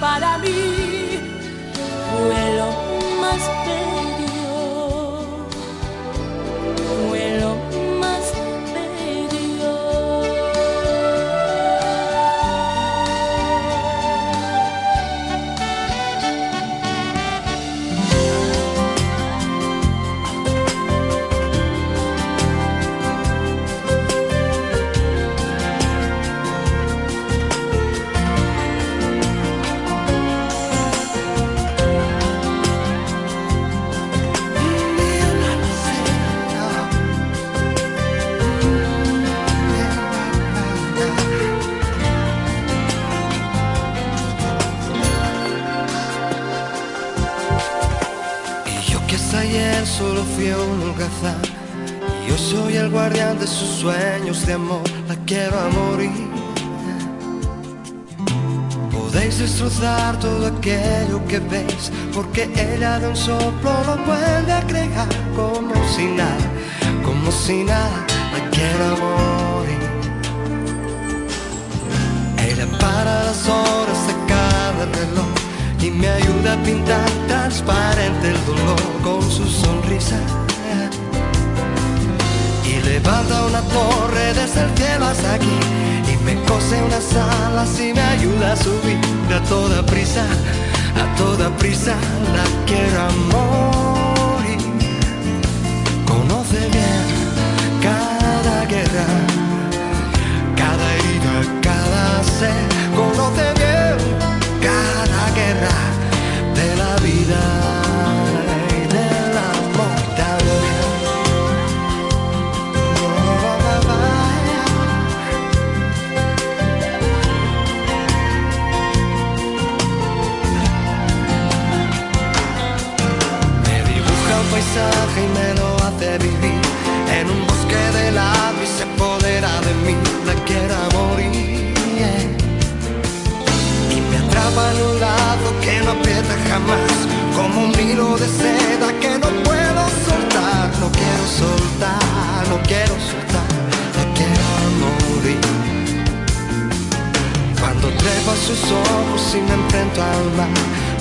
para mí Porque ella de un soplo lo vuelve a crear Como si nada, como si nada La quiero morir ella para las horas de cada reloj y me ayuda a pintar transparente el dolor con su sonrisa. Y levanta una torre desde el cielo hasta aquí y me cose unas alas y me ayuda a subir a toda prisa, a toda prisa la quiero a morir. Conoce bien cada guerra cada herida, cada ser, conoce bien cada guerra de la vida vivir en un bosque de lado y se apodera de mí, la quiero a morir. Y me atrapa en un lado que no aprieta jamás, como un hilo de seda que no puedo soltar, no quiero soltar, no quiero soltar, la quiero morir. Cuando trepo a sus ojos y me enfrento al mar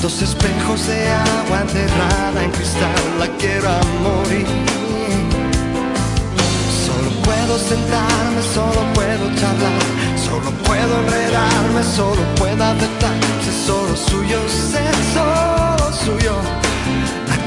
Dos espejos de agua encerrada en cristal La quiero morir puedo sentarme, solo puedo charlar Solo puedo enredarme, solo puedo aceptar solo suyo, ser solo suyo. La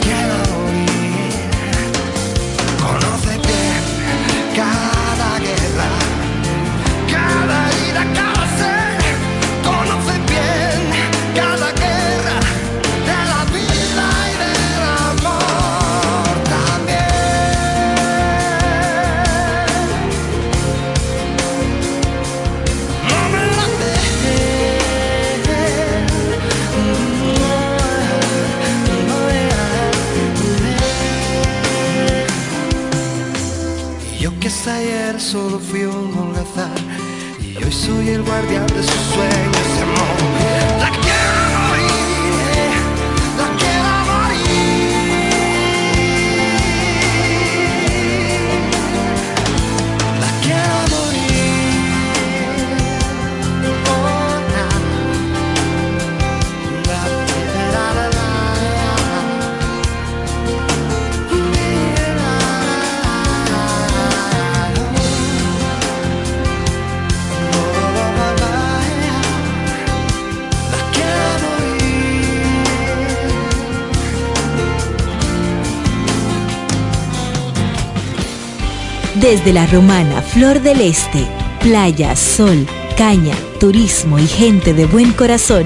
Desde la romana Flor del Este, playa, sol, caña, turismo y gente de buen corazón,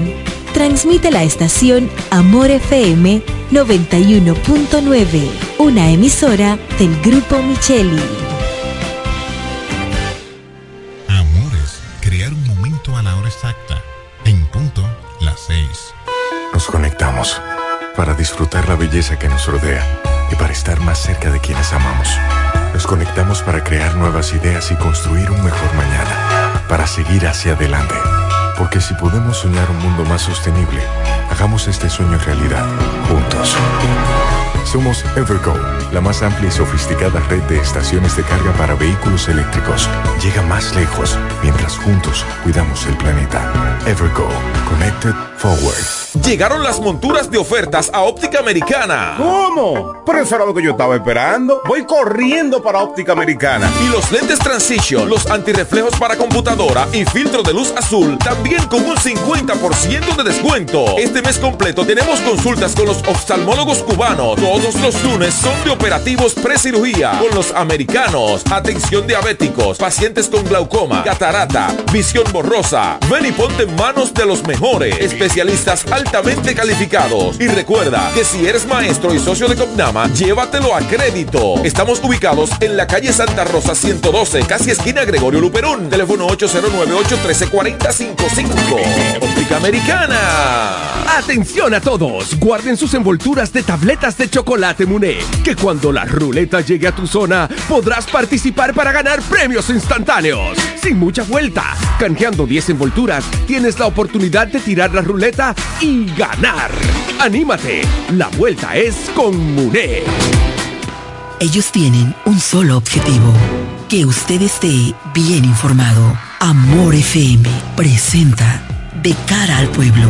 transmite la estación Amor FM 91.9, una emisora del Grupo Micheli. Ideas y construir un mejor mañana, para seguir hacia adelante. Porque si podemos soñar un mundo más sostenible, hagamos este sueño realidad, juntos. Somos Evergo, la más amplia y sofisticada red de estaciones de carga para vehículos eléctricos. Llega más lejos mientras juntos cuidamos el planeta. Evergo, Connected Forward. Llegaron las monturas de ofertas a Óptica Americana. ¿Cómo? Pero eso era lo que yo estaba esperando. Voy corriendo para Óptica Americana. Y los lentes Transition, los antirreflejos para computadora y filtro de luz azul, también con un 50% de descuento. Este mes completo tenemos consultas con los oftalmólogos cubanos. Todos los lunes son de operativos pre-cirugía con los americanos. Atención diabéticos, pacientes con glaucoma, catarata, visión borrosa. Ven y ponte en manos de los mejores especialistas calificados. Y recuerda que si eres maestro y socio de Copnama, llévatelo a crédito. Estamos ubicados en la calle Santa Rosa 112, casi esquina Gregorio Luperón. Teléfono 809-813-4055. Óptica Americana. Atención a todos, guarden sus envolturas de tabletas de chocolate Muné, que cuando la ruleta llegue a tu zona podrás participar para ganar premios instantáneos. Sin mucha vuelta, canjeando 10 envolturas, tienes la oportunidad de tirar la ruleta y ganar. ¡Anímate! La vuelta es con Muné. Ellos tienen un solo objetivo, que usted esté bien informado. Amor FM presenta De cara al pueblo,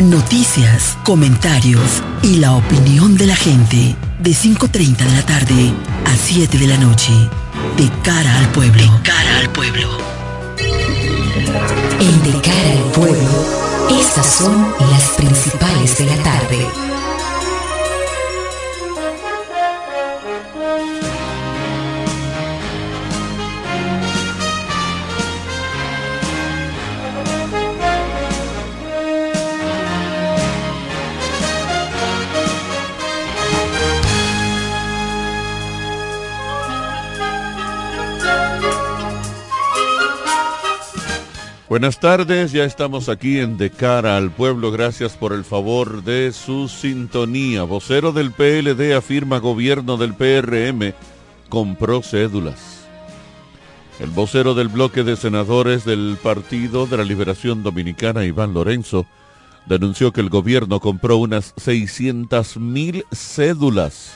noticias, comentarios y la opinión de la gente de 5.30 de la tarde a 7 de la noche. De cara al pueblo. De cara al pueblo. En De cara al pueblo, estas son las principales de la tarde. Buenas tardes, ya estamos aquí en De Cara al Pueblo. Gracias por el favor de su sintonía. Vocero del PLD afirma gobierno del PRM compró cédulas. El vocero del bloque de senadores del Partido de la Liberación Dominicana, Iván Lorenzo, denunció que el gobierno compró unas 600 mil cédulas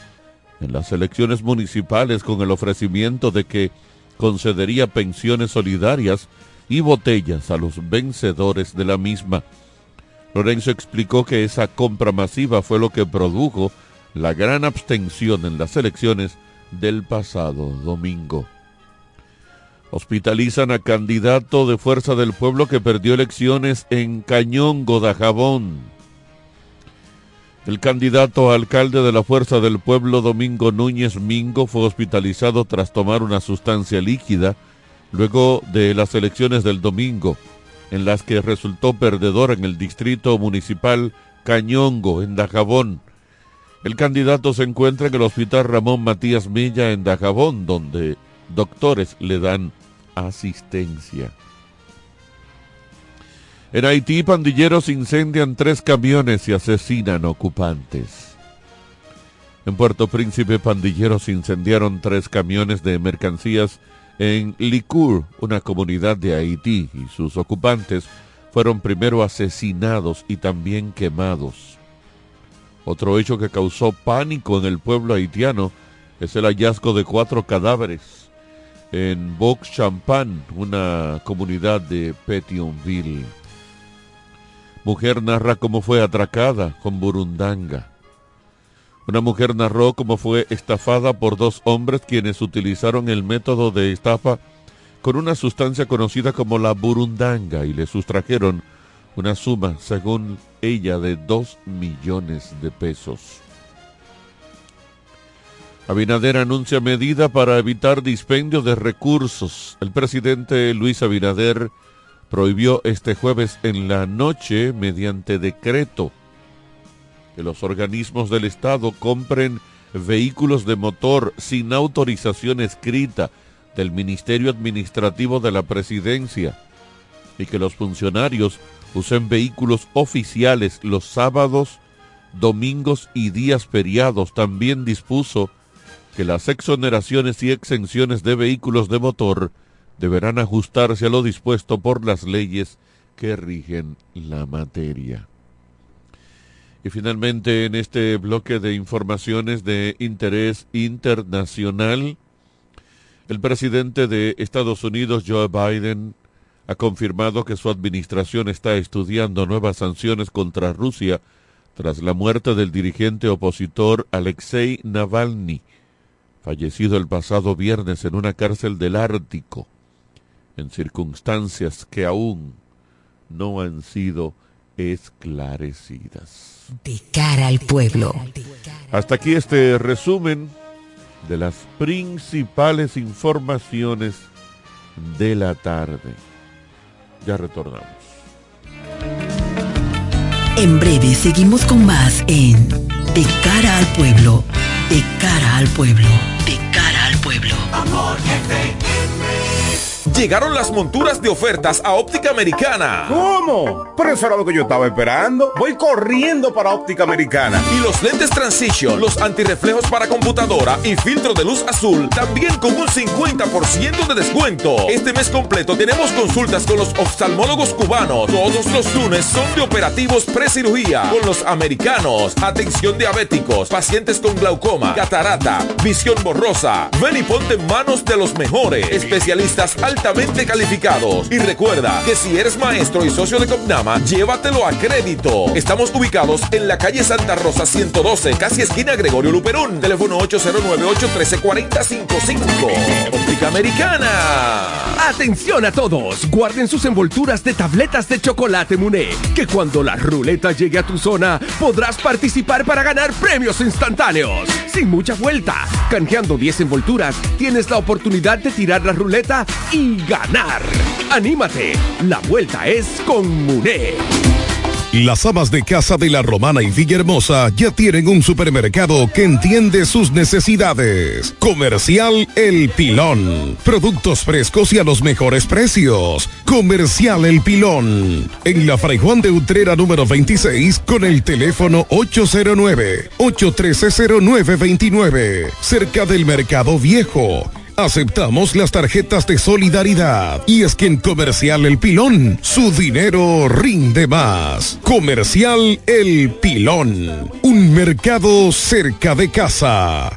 en las elecciones municipales con el ofrecimiento de que concedería pensiones solidarias y botellas a los vencedores de la misma. Lorenzo explicó que esa compra masiva fue lo que produjo la gran abstención en las elecciones del pasado domingo. Hospitalizan a candidato de Fuerza del Pueblo que perdió elecciones en Cañón, Godajabón. El candidato a alcalde de la Fuerza del Pueblo, Domingo Núñez Mingo, fue hospitalizado tras tomar una sustancia líquida luego de las elecciones del domingo, en las que resultó perdedor en el distrito municipal Cañongo, en Dajabón. El candidato se encuentra en el Hospital Ramón Matías Milla en Dajabón, donde doctores le dan asistencia. En Haití, pandilleros incendian tres camiones y asesinan ocupantes. En Puerto Príncipe, pandilleros incendiaron tres camiones de mercancías en Licour, una comunidad de Haití, y sus ocupantes fueron primero asesinados y también quemados. Otro hecho que causó pánico en el pueblo haitiano es el hallazgo de cuatro cadáveres en Box Champagne, una comunidad de Petionville. Mujer narra cómo fue atracada con burundanga. Una mujer narró cómo fue estafada por dos hombres quienes utilizaron el método de estafa con una sustancia conocida como la burundanga y le sustrajeron una suma, según ella, de dos millones de pesos. Abinader anuncia medida para evitar dispendio de recursos. El presidente Luis Abinader prohibió este jueves en la noche, mediante decreto, que los organismos del Estado compren vehículos de motor sin autorización escrita del Ministerio Administrativo de la Presidencia y que los funcionarios usen vehículos oficiales los sábados, domingos y días feriados. También dispuso que las exoneraciones y exenciones de vehículos de motor deberán ajustarse a lo dispuesto por las leyes que rigen la materia. Y finalmente en este bloque de informaciones de interés internacional, el presidente de Estados Unidos, Joe Biden, ha confirmado que su administración está estudiando nuevas sanciones contra Rusia tras la muerte del dirigente opositor Alexei Navalny, fallecido el pasado viernes en una cárcel del Ártico, en circunstancias que aún no han sido esclarecidas. De cara al pueblo. Hasta aquí este resumen de las principales informaciones de la tarde. Ya retornamos. En breve seguimos con más en De cara al pueblo, de cara al pueblo, de cara al pueblo. Amor, Llegaron las monturas de ofertas a Óptica Americana. ¿Cómo? Pero eso era lo que yo estaba esperando. Voy corriendo para Óptica Americana. Y los lentes Transition, los antirreflejos para computadora y filtro de luz azul, también con un 50% de descuento. Este mes completo tenemos consultas con los oftalmólogos cubanos. Todos los lunes son de operativos precirugía con los americanos. Atención diabéticos, pacientes con glaucoma, catarata, visión borrosa. Ven y ponte en manos de los mejores especialistas al calificados. Y recuerda que si eres maestro y socio de Copnama, llévatelo a crédito. Estamos ubicados en la calle Santa Rosa 112, casi esquina Gregorio Luperón. Teléfono 809-813-4055. Óptica Americana. Atención a todos, guarden sus envolturas de tabletas de chocolate Muné, que cuando la ruleta llegue a tu zona podrás participar para ganar premios instantáneos. Sin mucha vuelta, canjeando 10 envolturas, tienes la oportunidad de tirar la ruleta y ganar. ¡Anímate! La vuelta es con Muné. Las amas de casa de la Romana y Villahermosa ya tienen un supermercado que entiende sus necesidades. Comercial El Pilón. Productos frescos y a los mejores precios. Comercial El Pilón. En la Fray Juan de Utrera número 26 con el teléfono 809-813-0929. Cerca del Mercado Viejo Aceptamos las tarjetas de solidaridad. Y es que en Comercial El Pilón, su dinero rinde más. Comercial El Pilón, un mercado cerca de casa.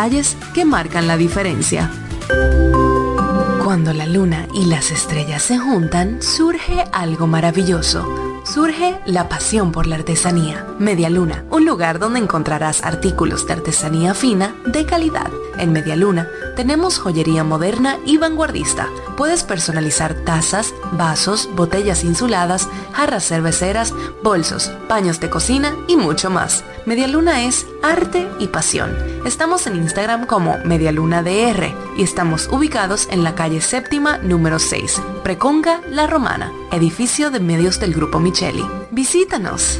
que marcan la diferencia. Cuando la luna y las estrellas se juntan, surge algo maravilloso surge la pasión por la artesanía. Media Luna, un lugar donde encontrarás artículos de artesanía fina de calidad. En Media Luna tenemos joyería moderna y vanguardista. Puedes personalizar tazas, vasos, botellas insuladas, jarras cerveceras, bolsos, paños de cocina y mucho más. Media Luna es arte y pasión. Estamos en Instagram como DR y estamos ubicados en la calle séptima número 6, Preconga La Romana, edificio de medios del Grupo Visítanos.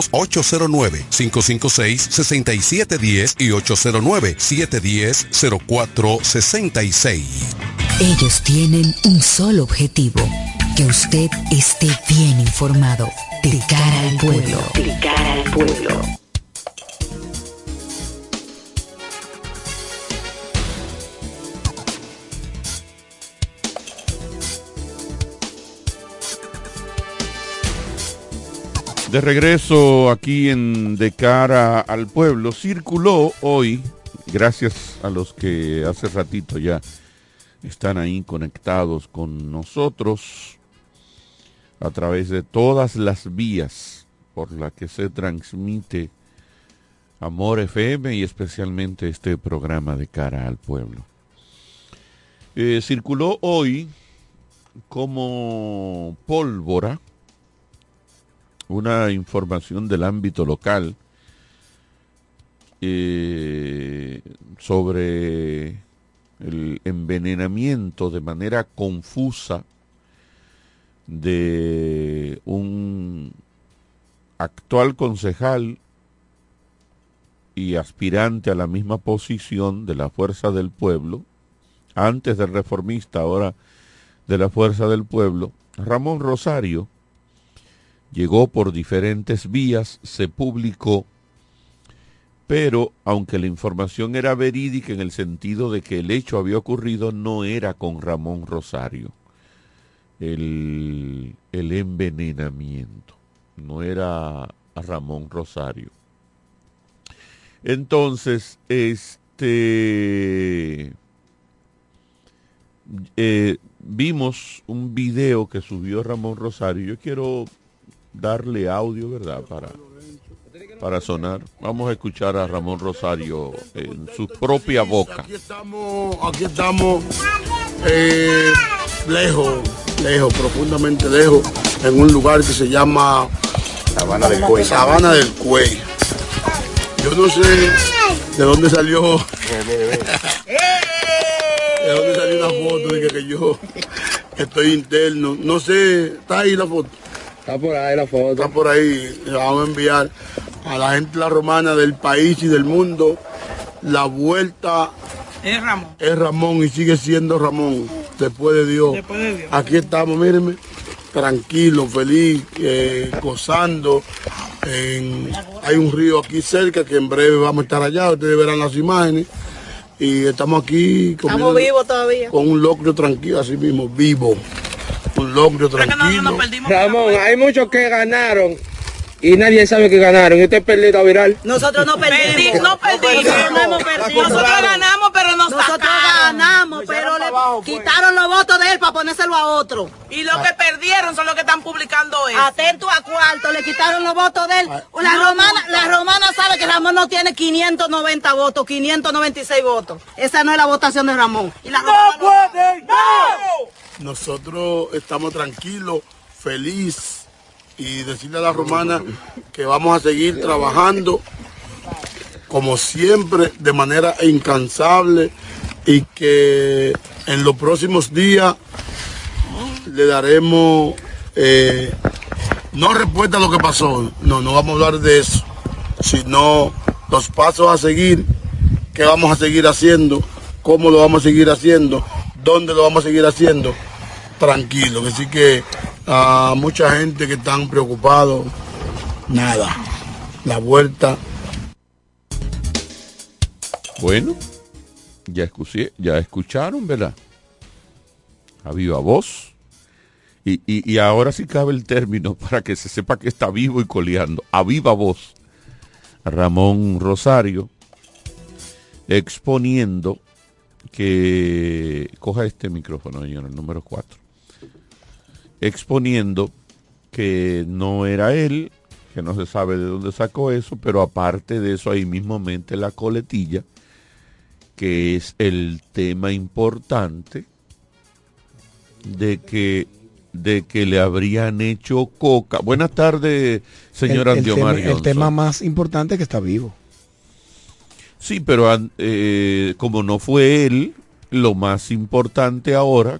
809-556-6710 y 809-710-0466. Ellos tienen un solo objetivo, que usted esté bien informado. De cara al pueblo. De cara al pueblo. De regreso aquí en De cara al pueblo, circuló hoy, gracias a los que hace ratito ya están ahí conectados con nosotros a través de todas las vías por las que se transmite Amor FM y especialmente este programa de cara al pueblo. Eh, circuló hoy como pólvora una información del ámbito local eh, sobre el envenenamiento de manera confusa de un actual concejal y aspirante a la misma posición de la Fuerza del Pueblo, antes del reformista, ahora de la Fuerza del Pueblo, Ramón Rosario, llegó por diferentes vías, se publicó, pero aunque la información era verídica en el sentido de que el hecho había ocurrido, no era con Ramón Rosario el, el envenenamiento, no era a Ramón Rosario. Entonces, este eh, vimos un video que subió Ramón Rosario. Yo quiero darle audio, ¿verdad? Para, para sonar. Vamos a escuchar a Ramón Rosario en su propia boca. Aquí estamos, aquí estamos eh, lejos, lejos, profundamente lejos, en un lugar que se llama Sabana del Cuey. Sabana del Cuey. Yo no sé de dónde salió. de dónde salió una foto de que, que yo estoy interno. No sé, está ahí la foto. Está por ahí la foto. Está por ahí. Le vamos a enviar a la gente la romana del país y del mundo la vuelta. Es Ramón. Es Ramón y sigue siendo Ramón. Después de Dios. Después de Dios. Aquí estamos, mírenme. Tranquilo, feliz, eh, gozando. En- hay un río aquí cerca que en breve vamos a estar allá. Ustedes verán las imágenes. Y estamos aquí Estamos comiendo- vivos todavía. con un locrio tranquilo, así mismo, vivo. Un locrio tranquilo. Ramón, hay muchos que ganaron y nadie sabe que ganaron. Y usted perdido a viral. Nosotros no perdimos. no perdimos. No perdido. Nosotros ganamos, pero nos Nosotros ganamos, pero le quitaron los votos de él para ponérselo a otro. Y los que perdieron son los que están publicando eso. Atento a cuarto, le quitaron los votos de él. La romana, la romana sabe que Ramón no tiene 590 votos, 596 votos. Esa no es la votación de Ramón. Y la ¡No puede! ¡No! Nosotros estamos tranquilos, feliz y decirle a la romana que vamos a seguir trabajando como siempre, de manera incansable y que en los próximos días le daremos eh, no respuesta a lo que pasó, no, no vamos a hablar de eso, sino los pasos a seguir, qué vamos a seguir haciendo, cómo lo vamos a seguir haciendo, dónde lo vamos a seguir haciendo, tranquilo. Así que a mucha gente que están preocupados, nada, la vuelta. Bueno, ya, escuché, ya escucharon, ¿verdad? A viva voz. Y, y- ahora sí cabe el término para que se sepa que está vivo y coleando. A viva voz. Ramón Rosario exponiendo que coja este micrófono, señor, el número 4. Exponiendo que no era él, que no se sabe de dónde sacó eso, pero aparte de eso ahí mismo mente la coletilla, que es el tema importante de que de que le habrían hecho coca. Buenas tardes, señor el, el tema, el tema más importante es que está vivo. Sí, pero eh, como no fue él, lo más importante ahora,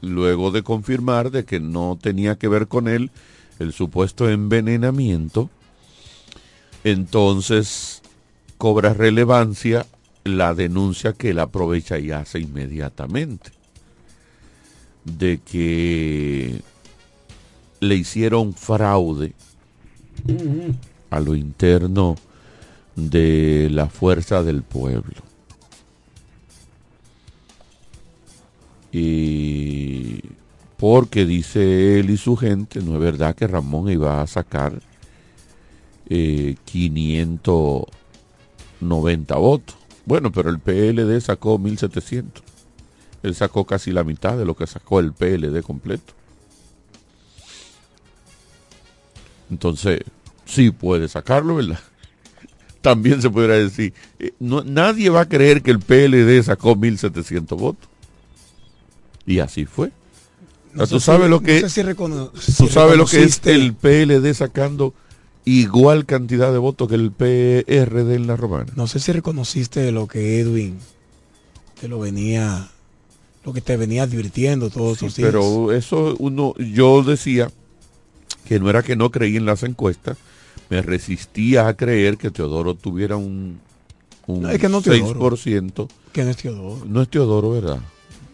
luego de confirmar de que no tenía que ver con él el supuesto envenenamiento, entonces cobra relevancia la denuncia que él aprovecha y hace inmediatamente de que le hicieron fraude a lo interno de la fuerza del pueblo. Y porque dice él y su gente, no es verdad que Ramón iba a sacar eh, 590 votos. Bueno, pero el PLD sacó 1700. Él sacó casi la mitad de lo que sacó el PLD completo. Entonces, sí puede sacarlo, ¿verdad? También se podría decir, eh, no, nadie va a creer que el PLD sacó 1.700 votos. Y así fue. No ¿Tú sabes si- lo que, no sé si recono- tú si sabes lo que es el PLD sacando igual cantidad de votos que el PRD en la romana? No sé si reconociste lo que Edwin te lo venía, lo que te venía advirtiendo todos Sí, estos días. pero eso uno, yo decía que no era que no creí en las encuestas, me resistía a creer que Teodoro tuviera un, un No, es que no Teodoro. 6%. Que no es Teodoro. No es Teodoro, ¿verdad?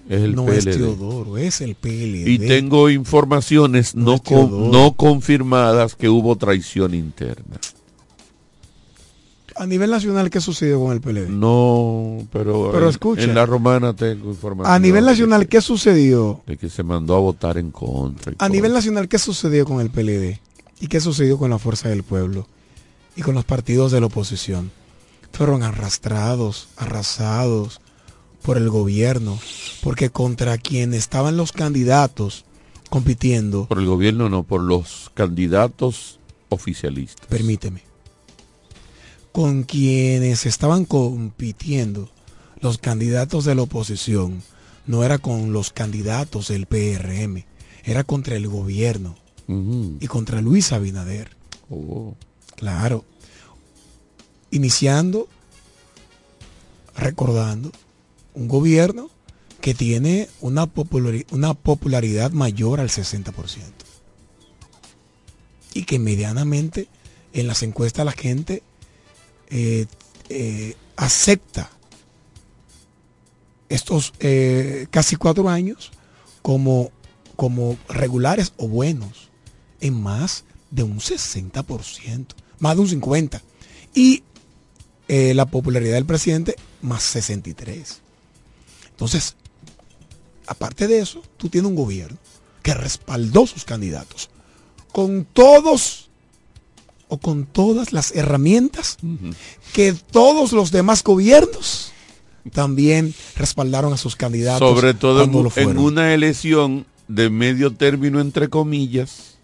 Es el no PLD. es Teodoro, es el PLD. Y tengo informaciones no, con- Teodoro. no confirmadas que hubo traición interna. A nivel nacional, ¿qué sucedió con el PLD? No, pero, Pero en, escucha. en la romana tengo información. A nivel nacional, ¿qué sucedió? De que se mandó a votar en contra. A nivel nacional, ¿qué sucedió con el PLD? ¿Y qué sucedió con la Fuerza del Pueblo? Y con los partidos de la oposición. Fueron arrastrados, arrasados por el gobierno, porque contra quien estaban los candidatos compitiendo, Por el gobierno no, por los candidatos oficialistas. permíteme, con quienes estaban compitiendo los candidatos de la oposición, no era con los candidatos del PRM, era contra el gobierno y contra Luis Abinader. Oh. Claro. Iniciando, recordando, un gobierno que tiene una, populari- una popularidad mayor al 60%. Y que medianamente en las encuestas la gente eh, eh, acepta estos eh, casi cuatro años como, como regulares o buenos en más de un 60%, más de un 50%. Y la popularidad del presidente más 63. Entonces, aparte de eso, tú tienes un gobierno que respaldó sus candidatos con todos o con todas las herramientas que todos los demás gobiernos también respaldaron a sus candidatos. Sobre todo en, una elección de medio término, entre comillas,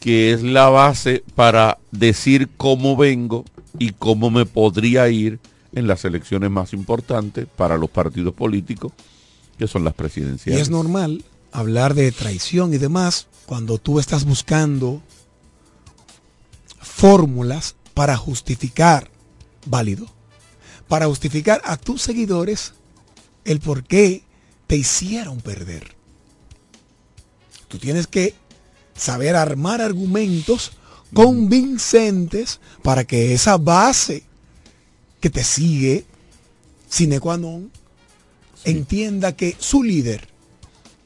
que es la base para decir cómo vengo y cómo me podría ir en las elecciones más importantes para los partidos políticos, que son las Y presidenciales. es normal hablar de traición y demás cuando tú estás buscando fórmulas para justificar, válido, para justificar a tus seguidores el por qué te hicieron perder. Tú tienes que saber armar argumentos convincentes para que esa base que te sigue, sine qua non, entienda que su líder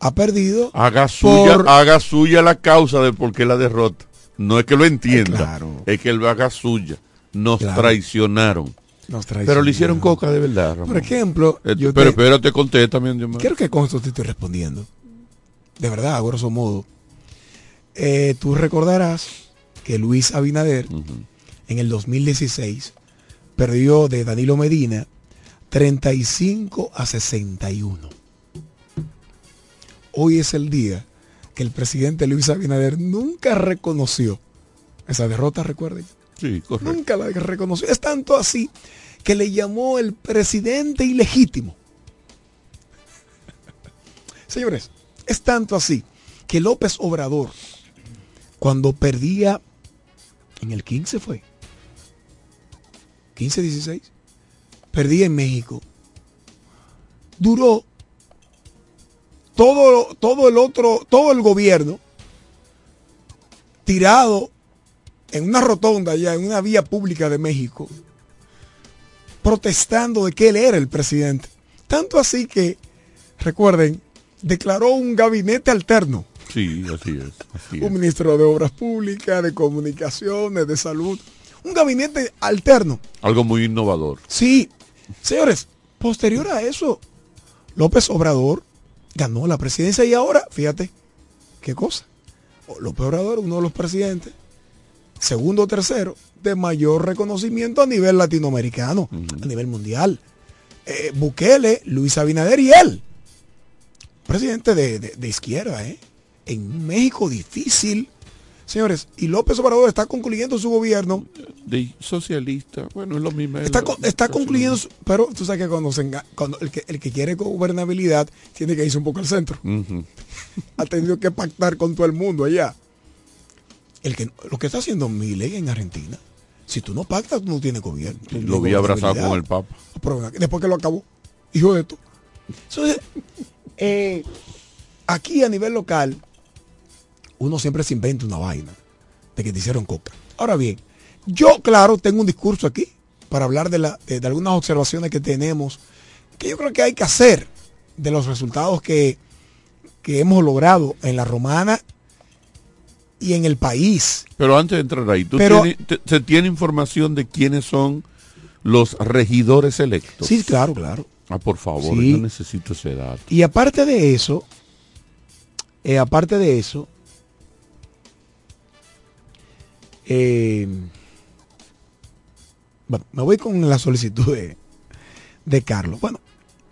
ha perdido haga suya, por- haga suya la causa de por qué la derrota. No es que lo entienda, claro. es que lo haga suya. Nos Claro. traicionaron. Nos Pero le hicieron coca de verdad, Ramón. Por ejemplo, Eh, yo pero te- espérate, conté también. Quiero que con esto te estoy respondiendo. De verdad, a grosso modo. Eh, tú recordarás que Luis Abinader en el 2016 perdió de Danilo Medina 35 a 61. Hoy es el día que el presidente Luis Abinader nunca reconoció esa derrota, recuerden. Sí, correcto. Nunca la reconoció. Es tanto así que le llamó el presidente ilegítimo. Señores, es tanto así que López Obrador, cuando perdía en el 15 fue, 15-16, perdía en México, duró todo, todo el otro, todo el gobierno tirado en una rotonda allá, en una vía pública de México, protestando de que él era el presidente. Tanto así que, recuerden, declaró un gabinete alterno. Sí, así es. así es. Un ministro de Obras Públicas, de Comunicaciones, de Salud. Un gabinete alterno. Algo muy innovador. Sí, señores, posterior a eso, López Obrador ganó la presidencia y ahora, fíjate, qué cosa. López Obrador, uno de los presidentes, segundo o tercero, de mayor reconocimiento a nivel latinoamericano, a nivel mundial. eh, Bukele, Luis Abinader y él. Presidente de, de- de izquierda, ¿eh? En un México difícil. Señores, y López Obrador está concluyendo su gobierno. De socialista, bueno, es lo mismo. Está, está concluyendo, su- pero tú sabes que cuando, se enga- cuando el, que, el que quiere gobernabilidad tiene que irse un poco al centro. Ha tenido que pactar con todo el mundo allá. El que, lo que está haciendo Milei en Argentina, si tú no pactas, tú no tienes gobierno. Lo vi abrazado con el Papa. Después que lo acabó, hijo de esto. Entonces, eh, aquí a nivel local, uno siempre se inventa una vaina de que te hicieron coca. Ahora bien, yo, claro, tengo un discurso aquí para hablar de, la, de, de algunas observaciones que tenemos, que yo creo que hay que hacer de los resultados que, que hemos logrado en la romana y en el país. Pero antes de entrar ahí, ¿tú Pero- tienes- te- ¿se tiene información de quiénes son los regidores electos? Sí, claro, claro. Ah, por favor, Sí. yo necesito ese dato. Y aparte de eso, eh, aparte de eso, eh, bueno, me voy con la solicitud de, de Carlos. Bueno,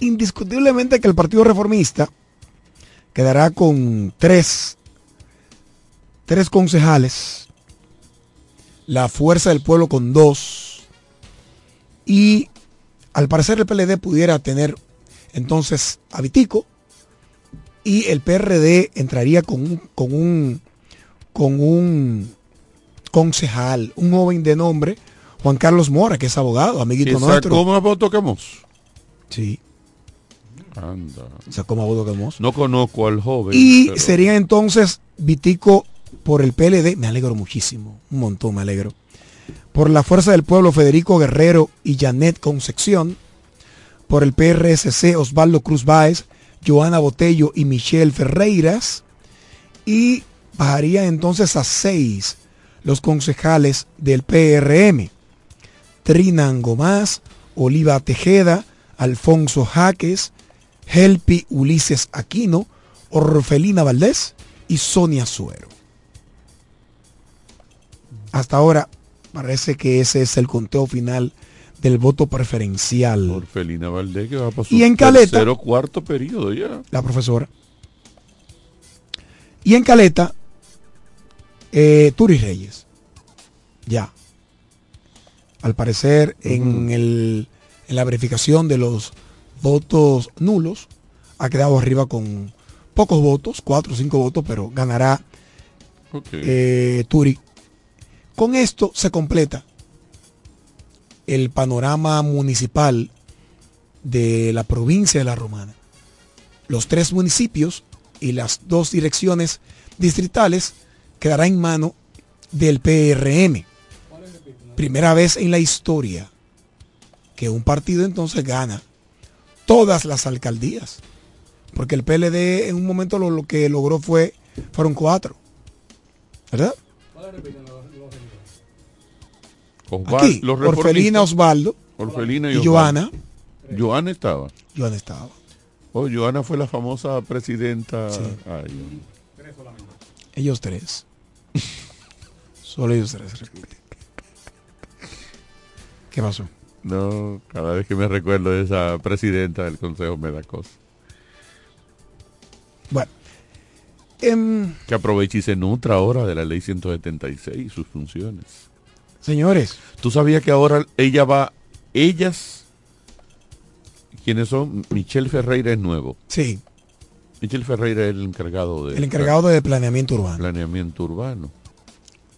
indiscutiblemente que el Partido Reformista quedará con tres, tres concejales, la Fuerza del Pueblo con dos, y al parecer el PLD pudiera tener entonces a Vitico y el PRD entraría con un, con un, con un concejal, un joven de nombre, Juan Carlos Mora, que es abogado, amiguito ¿Que nuestro. sacó más votos que Mos? Sí. Anda. Sacó más votos que Mos. No conozco al joven. Y pero- sería entonces Vitico por el PLD, me alegro muchísimo, un montón me alegro. Por la Fuerza del Pueblo, Federico Guerrero y Janet Concepción. Por el PRSC, Osvaldo Cruz Báez, Joana Botello y Michelle Ferreiras. Y bajaría entonces a seis los concejales del PRM. Trina Angomás, Oliva Tejeda, Alfonso Jaques, Helpi Ulises Aquino, Orfelina Valdés y Sonia Suero. Hasta ahora parece que ese es el conteo final del voto preferencial. Orfelina Valdés que va para su Y en Caleta- tercero cuarto periodo ya. La profesora. Y en Caleta, eh, Turis Reyes. Ya. Al parecer, en, el, en la verificación de los votos nulos, ha quedado arriba con pocos votos, cuatro o cinco votos, pero ganará eh, Turi. Con esto se completa el panorama municipal de la provincia de La Romana. Los tres municipios y las dos direcciones distritales quedará en mano del PRM. Primera vez en la historia que un partido entonces gana todas las alcaldías. Porque el PLD en un momento lo, lo que logró fue, fueron cuatro. ¿Verdad? Osval- Aquí, los Orfelina. Osvaldo Orfelina y, y. Joana. Joana estaba. Joana estaba. Oh, Joana fue la famosa presidenta. Sí. Ay, Ellos tres. Solo ellos tres. ¿Qué pasó? no, cada vez que me recuerdo de esa presidenta del consejo me da cosa. Bueno. em, Que aproveche y se nutra ahora de la ley 176 y sus funciones. señores, ¿Tú sabías que ahora ella va, ellas, quienes son? Michelle Ferreira es nuevo. sí, Michelle Ferreira es el encargado de el encargado de planeamiento urbano. planeamiento urbano.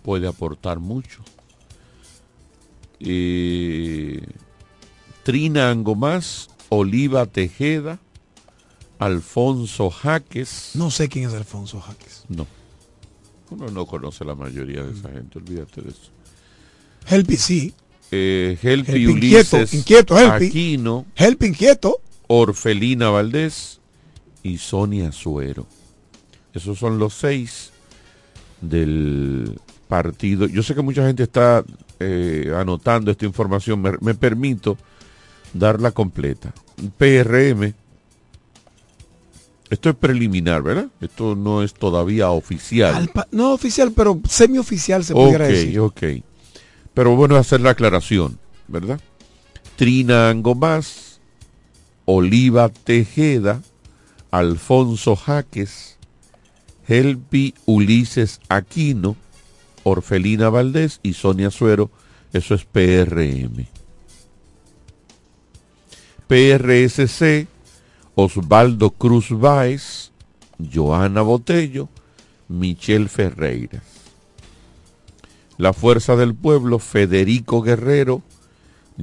Puede aportar mucho. Trina Angomás, Oliva Tejeda, Alfonso Jaques. No sé quién es Alfonso Jaques. No. Uno no conoce la mayoría de esa gente, olvídate de eso. Helpi, sí. Eh, Helpi Helpi Ulises inquieto, inquieto, Helpi. Aquino, Helpi inquieto. Orfelina Valdés y Sonia Suero. Esos son los seis del partido. Yo sé que mucha gente está eh, anotando esta información. Me, me permito darla completa. PRM. Esto es preliminar, ¿verdad? Esto no es todavía oficial. No oficial, pero semioficial se Ok, pudiera decir. ok. Pero bueno, hacer la aclaración, ¿verdad? Trina Angomás, Oliva Tejeda, Alfonso Jaques, Helpi Ulises Aquino, Orfelina Valdés y Sonia Suero. Eso es PRM. PRSC, Osvaldo Cruz Báez, Joana Botello, Michelle Ferreira. La Fuerza del Pueblo, Federico Guerrero,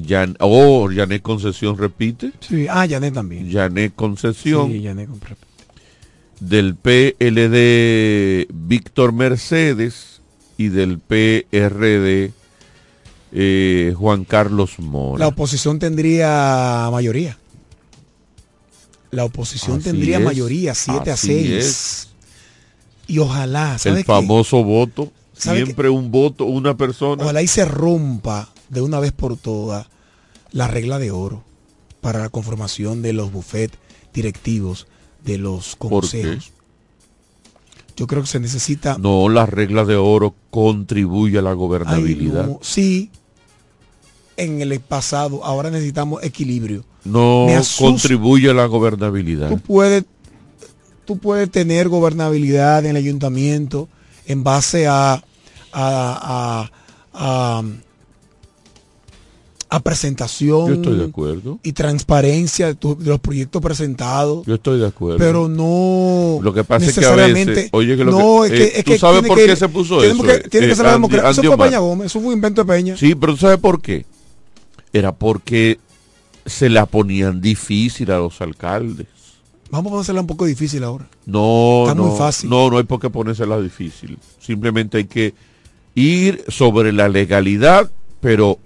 Jan, oh, Janet Concesión repite. Sí, ah, Janet también. Janet Concesión. Sí, Janet con- Del PLD, Víctor Mercedes. Y del PRD, eh, Juan Carlos Mora. La oposición tendría mayoría. La oposición Así tendría es, mayoría, 7 a así 6. es. Y ojalá, ¿sabe El qué? famoso voto. ¿Sabe Siempre un voto, una persona. Ojalá y se rompa de una vez por todas la regla de oro para la conformación de los bufetes directivos de los consejos. Yo creo que se necesita No, la regla de oro contribuye a la Ay, gobernabilidad. no, sí, en el pasado, ahora necesitamos equilibrio. No contribuye a la gobernabilidad. Tú puedes, tú puedes tener gobernabilidad en el ayuntamiento en base a, a, a, a- a presentación Yo estoy de acuerdo. y transparencia de, tu- de los proyectos presentados. Yo estoy de acuerdo. Pero no Lo que pasa es que a veces, oye, que lo no, que, es que, eh, es ¿tú que sabes por qué se puso tiene eso? que- tiene que eh, ser la democracia. Eso fue? Peña Gómez, eso fue un invento de Peña. Sí, pero ¿tú sabes por qué? Era porque se la ponían difícil a los alcaldes. Vamos a hacerla un poco difícil ahora. No, Está no, muy fácil. no, no hay por qué ponérsela difícil. Simplemente hay que ir sobre la legalidad, pero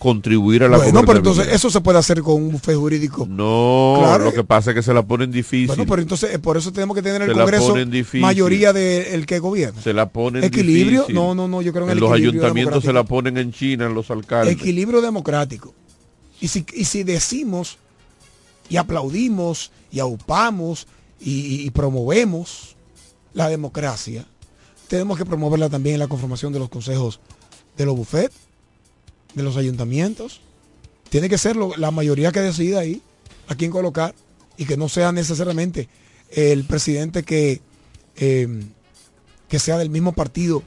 contribuir a la Bueno, pero entonces eso se puede hacer con un bufete jurídico. No, Claro. lo que pasa es que se la ponen difícil. Bueno, pero entonces eh, por eso tenemos que tener en Se el la Congreso mayoría del que gobierna. se la ponen Equilibrio, difícil. no, no, no, yo creo en el los ayuntamientos se la ponen en China, en los alcaldes. Equilibrio democrático. Y si, y si decimos y aplaudimos y aupamos y, y- y promovemos la democracia, tenemos que promoverla también en la conformación de los consejos de los bufetes, de los ayuntamientos. Tiene que ser lo- la mayoría que decida ahí a quién colocar y que no sea necesariamente el presidente que, eh, que sea del mismo partido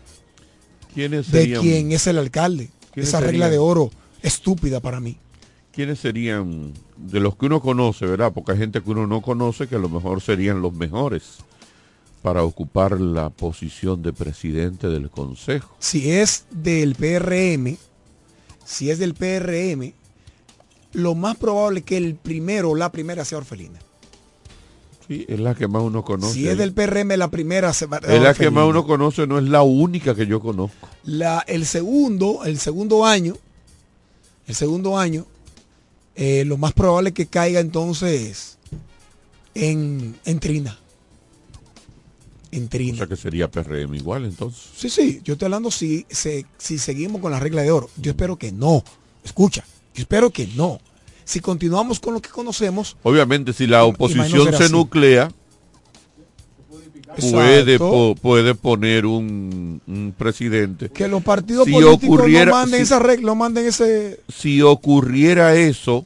¿Quiénes de quien es el alcalde. ¿Quiénes Esa regla serían? de oro estúpida para mí. ¿Quiénes serían de los que uno conoce, verdad? Porque hay gente que uno no conoce que a lo mejor serían los mejores para ocupar la posición de presidente del consejo. Si es del PRM, si es del PRM, lo más probable es que el primero o la primera sea Orfelina. Sí, es la que más uno conoce. Si es del PRM, la primera se va es la que más uno conoce, no es la única que yo conozco. La- el segundo, el segundo año, el segundo año, eh, lo más probable es que caiga entonces en, en Trina. En O sea que sería PRM igual entonces. Sí, sí, yo estoy hablando si, se- si seguimos con la regla de oro. Yo espero que no. Escucha, yo espero que no. Si continuamos con lo que conocemos, Obviamente si la oposición se así. nuclea, puede, po- puede poner un, un presidente. que los partidos Si políticos ocurriera- no manden si- esa regla, no manden ese... si ocurriera eso,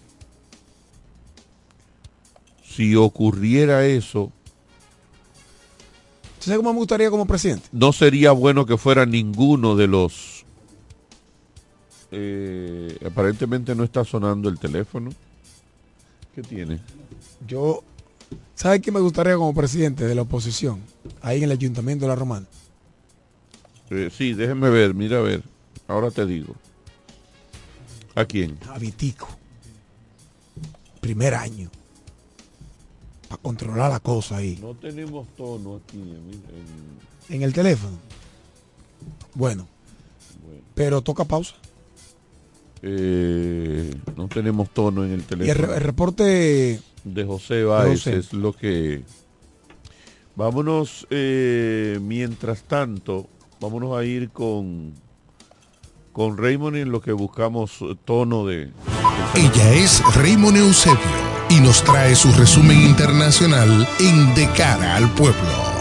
si ocurriera eso, ¿Tú sabes cómo me gustaría como presidente? no sería bueno que fuera ninguno de los... eh, aparentemente no está sonando el teléfono. ¿Qué tiene? Yo, ¿sabes qué me gustaría como presidente de la oposición? Ahí en el Ayuntamiento de La Romana. Eh, sí, déjenme ver, mira a ver. Ahora te digo. ¿A quién? A Vitico. Primer año. Para controlar la cosa ahí. No tenemos tono aquí. en- En el teléfono. Bueno. Pero toca pausa. eh, no tenemos tono en el Y el, teléfono. re- el reporte... de José Báez José. es lo que vámonos eh, mientras tanto vámonos a ir con con Raymond en lo que buscamos tono de Ella es Raymond Eusebio y nos trae su resumen internacional en De cara al pueblo.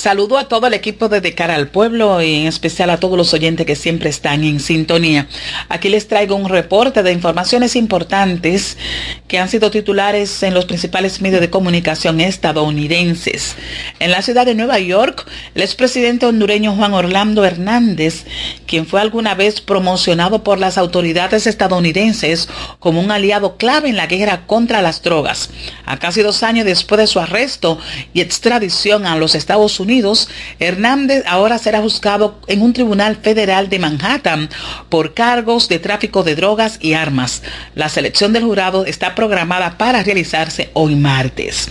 Saludo a todo el equipo de De Cara al Pueblo y en especial a todos los oyentes que siempre están en sintonía. Aquí les traigo un reporte de informaciones importantes que han sido titulares en los principales medios de comunicación estadounidenses. En la ciudad de Nueva York, el expresidente hondureño Juan Orlando Hernández, quien fue alguna vez promocionado por las autoridades estadounidenses como un aliado clave en la guerra contra las drogas, a casi dos años después de su arresto y extradición a los Estados Unidos, Hernández ahora será juzgado en un tribunal federal de Manhattan por cargos de tráfico de drogas y armas. La selección del jurado está programada para realizarse hoy martes.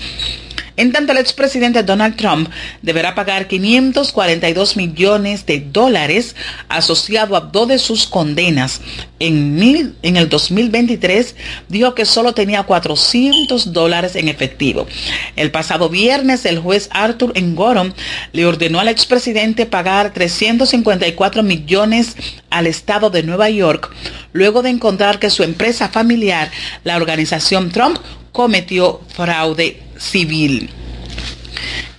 En tanto, el expresidente Donald Trump deberá pagar 542 millones de dólares asociado a dos de sus condenas. En, el 2023 dijo que solo tenía 400 dólares en efectivo. El pasado viernes, el juez Arthur Engoron le ordenó al expresidente pagar 354 millones al estado de Nueva York, luego de encontrar que su empresa familiar, la organización Trump, cometió fraude civil.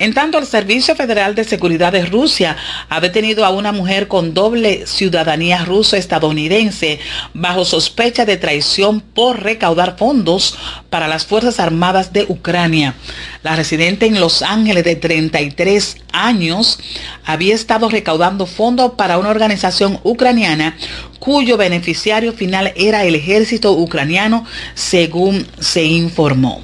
En tanto, el Servicio Federal de Seguridad de Rusia ha detenido a una mujer con doble ciudadanía ruso-estadounidense bajo sospecha de traición por recaudar fondos para las Fuerzas Armadas de Ucrania. La residente en Los Ángeles de 33 años había estado recaudando fondos para una organización ucraniana cuyo beneficiario final era el ejército ucraniano, según se informó.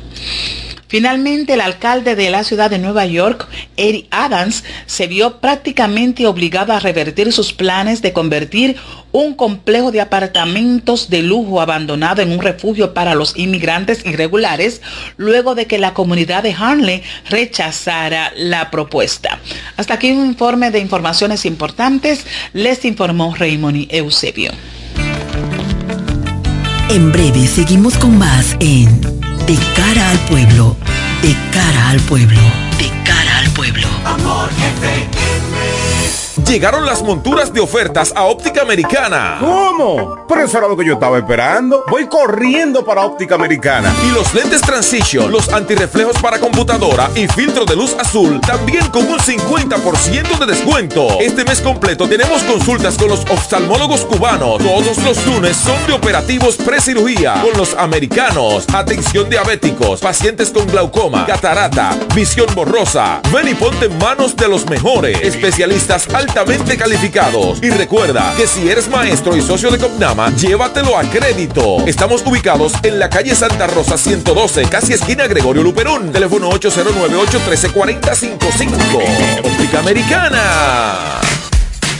Finalmente, el alcalde de la ciudad de Nueva York, Eric Adams, se vio prácticamente obligado a revertir sus planes de convertir un complejo de apartamentos de lujo abandonado en un refugio para los inmigrantes irregulares, luego de que la comunidad de Harley rechazara la propuesta. Hasta aquí un informe de informaciones importantes, les informó Raymond Eusebio. En breve seguimos con más en de cara al pueblo, de cara al pueblo, de cara al pueblo. Amor Llegaron las monturas de ofertas a Óptica Americana. ¿Cómo? Pero eso era lo que yo estaba esperando. Voy corriendo para Óptica Americana. Y los lentes Transition, los antirreflejos para computadora y filtro de luz azul, también con un 50% de descuento. Este mes completo tenemos consultas con los oftalmólogos cubanos. Todos los lunes son de operativos precirugía con los americanos. Atención diabéticos, pacientes con glaucoma, catarata, visión borrosa. Ven y ponte en manos de los mejores especialistas al calificados. Y recuerda que si eres maestro y socio de Copnama, llévatelo a crédito. Estamos ubicados en la calle Santa Rosa 112, casi esquina Gregorio Luperón. Teléfono 809-813-4055. Óptica Americana.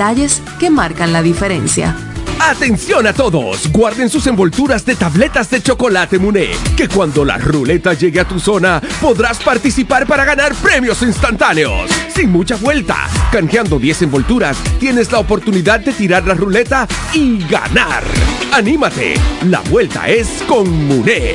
detalles que marcan la diferencia. Atención a todos, guarden sus envolturas de tabletas de chocolate Muné, que cuando la ruleta llegue a tu zona podrás participar para ganar premios instantáneos. Sin mucha vuelta, canjeando 10 envolturas, tienes la oportunidad de tirar la ruleta y ganar. Anímate, la vuelta es con Muné.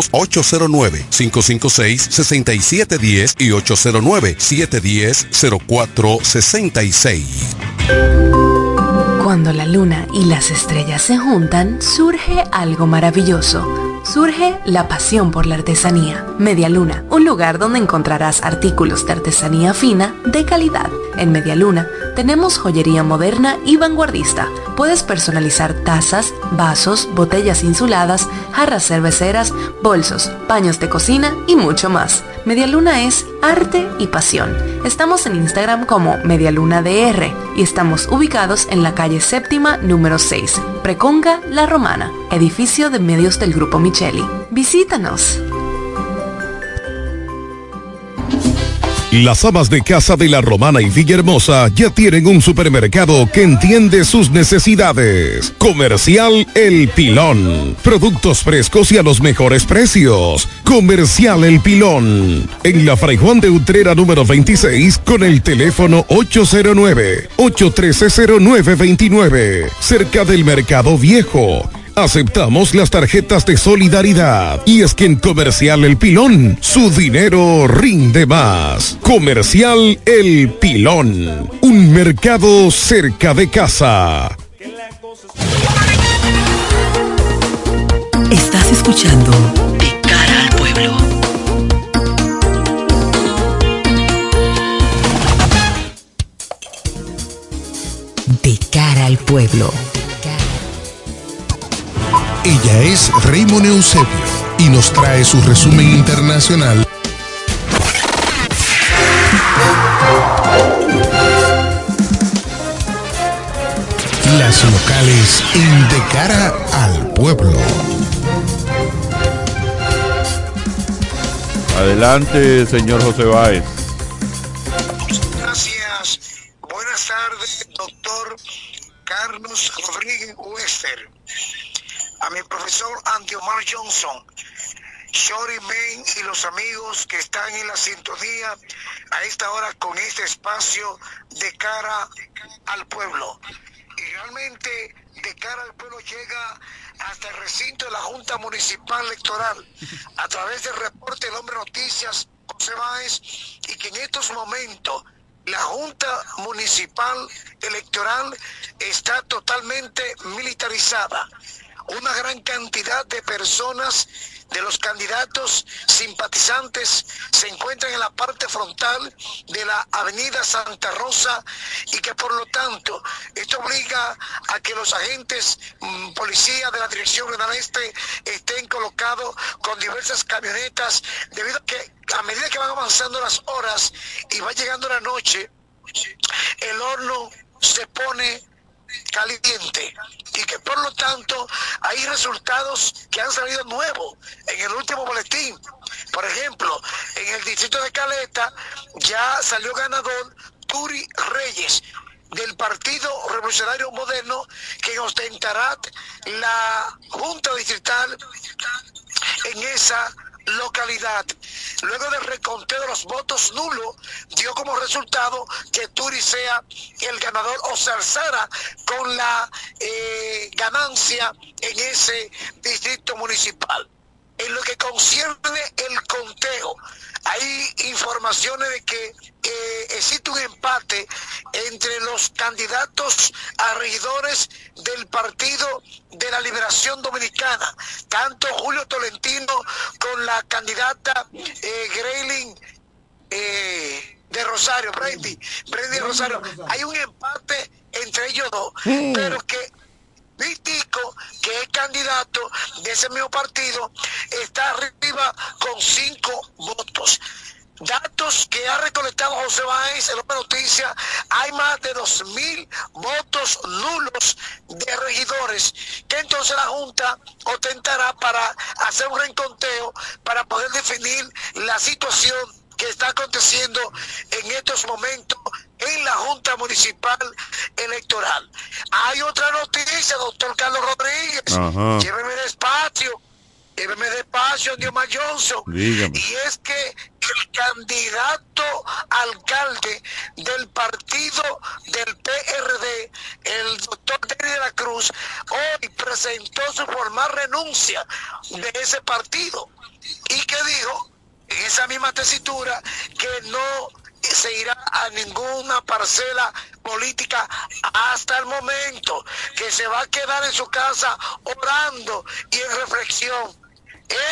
809-556-6710 y 809-710-0466. Cuando la luna y las estrellas se juntan, surge algo maravilloso surge la pasión por la artesanía. Media Luna, un lugar donde encontrarás artículos de artesanía fina de calidad. En Media Luna tenemos joyería moderna y vanguardista puedes personalizar tazas, vasos, botellas insuladas, jarras cerveceras, bolsos, paños de cocina y mucho más. Medialuna es arte y pasión. Estamos en Instagram como MedialunaDR y estamos ubicados en la calle séptima número 6, Preconga La Romana, edificio de medios del Grupo Micheli. Visítanos. Las amas de casa de la Romana y Villahermosa ya tienen un supermercado que entiende sus necesidades. Comercial El Pilón. Productos frescos y a los mejores precios. Comercial El Pilón. En la Fray Juan de Utrera número 26 con el teléfono 809-813-0929. Cerca del Mercado Viejo. Aceptamos las tarjetas de solidaridad. Y es que en Comercial El Pilón, su dinero rinde más. Comercial El Pilón. Un mercado cerca de casa. Estás escuchando De cara al pueblo. De cara al pueblo. Ella es Raymond Eusebio y nos trae su resumen internacional. Las locales en De cara al pueblo. Adelante, señor José Báez. Gracias. Buenas tardes, doctor Carlos Rodríguez Wester. Mi profesor Antiomar Johnson, Shorty Main y los amigos que están en la sintonía a esta hora con este espacio de cara al pueblo. Y realmente de cara al pueblo llega hasta el recinto de la Junta Municipal Electoral a través del reporte del Hombre Noticias José Báez y que en estos momentos la Junta Municipal Electoral está totalmente militarizada. Una gran cantidad de personas de los candidatos simpatizantes se encuentran en la parte frontal de la avenida Santa Rosa y que por lo tanto esto obliga a que los agentes mm, policía de la Dirección Regional Este estén colocados con diversas camionetas debido a que a medida que van avanzando las horas y va llegando la noche, el horno se pone caliente y que por lo tanto hay resultados que han salido nuevos en el último boletín. Por ejemplo, en el distrito de Caleta ya salió ganador Turi Reyes del Partido Revolucionario Moderno que ostentará la Junta Distrital en esa localidad. Luego del reconteo de los votos nulos, dio como resultado que Turi sea el ganador o se con la eh, ganancia en ese distrito municipal. En lo que concierne el conteo, hay informaciones de que eh, existe un empate entre los candidatos a regidores del Partido de la Liberación Dominicana, tanto Julio Tolentino con la candidata eh, Greylin eh, de Rosario, Brandy, Brandy Rosario. Hay un empate entre ellos dos, pero que Vitico, que es candidato de ese mismo partido, está arriba con cinco votos. Datos que ha recolectado José Báez en la noticia, hay más de dos mil votos nulos de regidores que entonces la Junta ostentará para hacer un reenconteo para poder definir la situación que está aconteciendo en estos momentos en la Junta Municipal Electoral. Hay otra noticia, doctor Carlos Rodríguez. Ajá. Lléveme despacio. Lléveme despacio, Dioma Johnson. Dígame. Y es que el candidato alcalde del partido del PRD, el doctor de la Cruz, hoy presentó su formal renuncia de ese partido. Y que dijo, en esa misma tesitura, que no se irá a ninguna parcela política hasta el momento, que se va a quedar en su casa orando y en reflexión.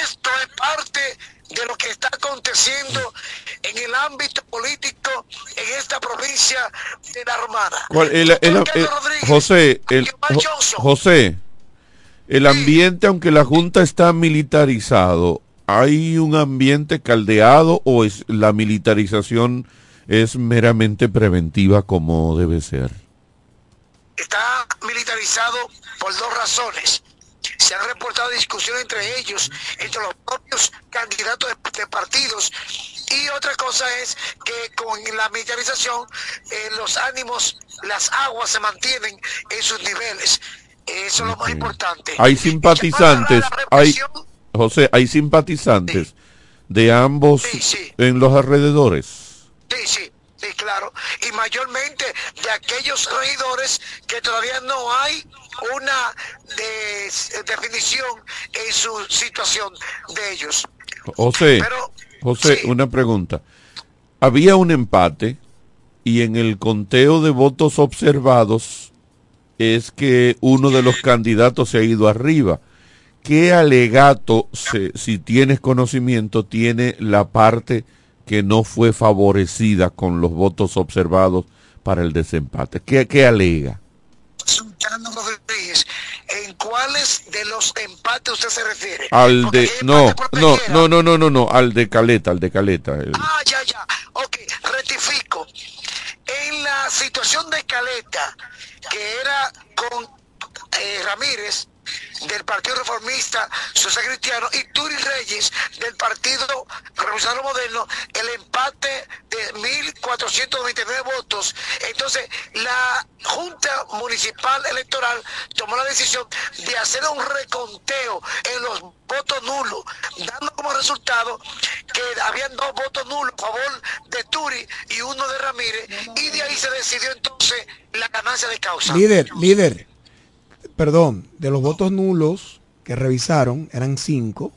Esto es parte de lo que está aconteciendo en el ámbito político en esta provincia de La Romana. ¿Cuál- el- el- el- José, el, Jo- José, el ambiente, aunque la Junta está militarizado, ¿hay un ambiente caldeado o es la militarización es meramente preventiva como debe ser? Está militarizado por dos razones. Se han reportado discusiones entre ellos, entre los propios candidatos de, de partidos. Y otra cosa es que con la militarización eh, los ánimos, las aguas se mantienen en sus niveles. Eso es lo más importante. Hay simpatizantes, hay, José, hay simpatizantes de ambos en los alrededores. Sí, sí, sí, claro. Y mayormente de aquellos regidores que todavía no hay una definición en su situación de ellos. José, Pero, José, una pregunta. Había un empate y en el conteo de votos observados es que uno de los candidatos se ha ido arriba. ¿Qué alegato, se- si tienes conocimiento, tiene la parte que no fue favorecida con los votos observados para el desempate? ¿Qué, qué alega? Sultano Rodríguez, ¿en cuáles de los empates usted se refiere? Al de no, no, no, no, no, no, no, al de Caleta, al de Caleta. el- Ah, ya, ya. Ok, rectifico. En la situación de Caleta, que era con eh, Ramírez, del Partido Reformista Social Cristiano, y Turi Reyes, del Partido Revolucionario Moderno, el empate de 1.429 votos. Entonces, la Junta Municipal Electoral tomó la decisión de hacer un reconteo en los votos nulos, dando como resultado que habían dos votos nulos a favor de Turi y uno de Ramírez, y de ahí se decidió entonces la ganancia de causa. Líder, líder. Perdón, de los votos nulos que revisaron, eran cinco,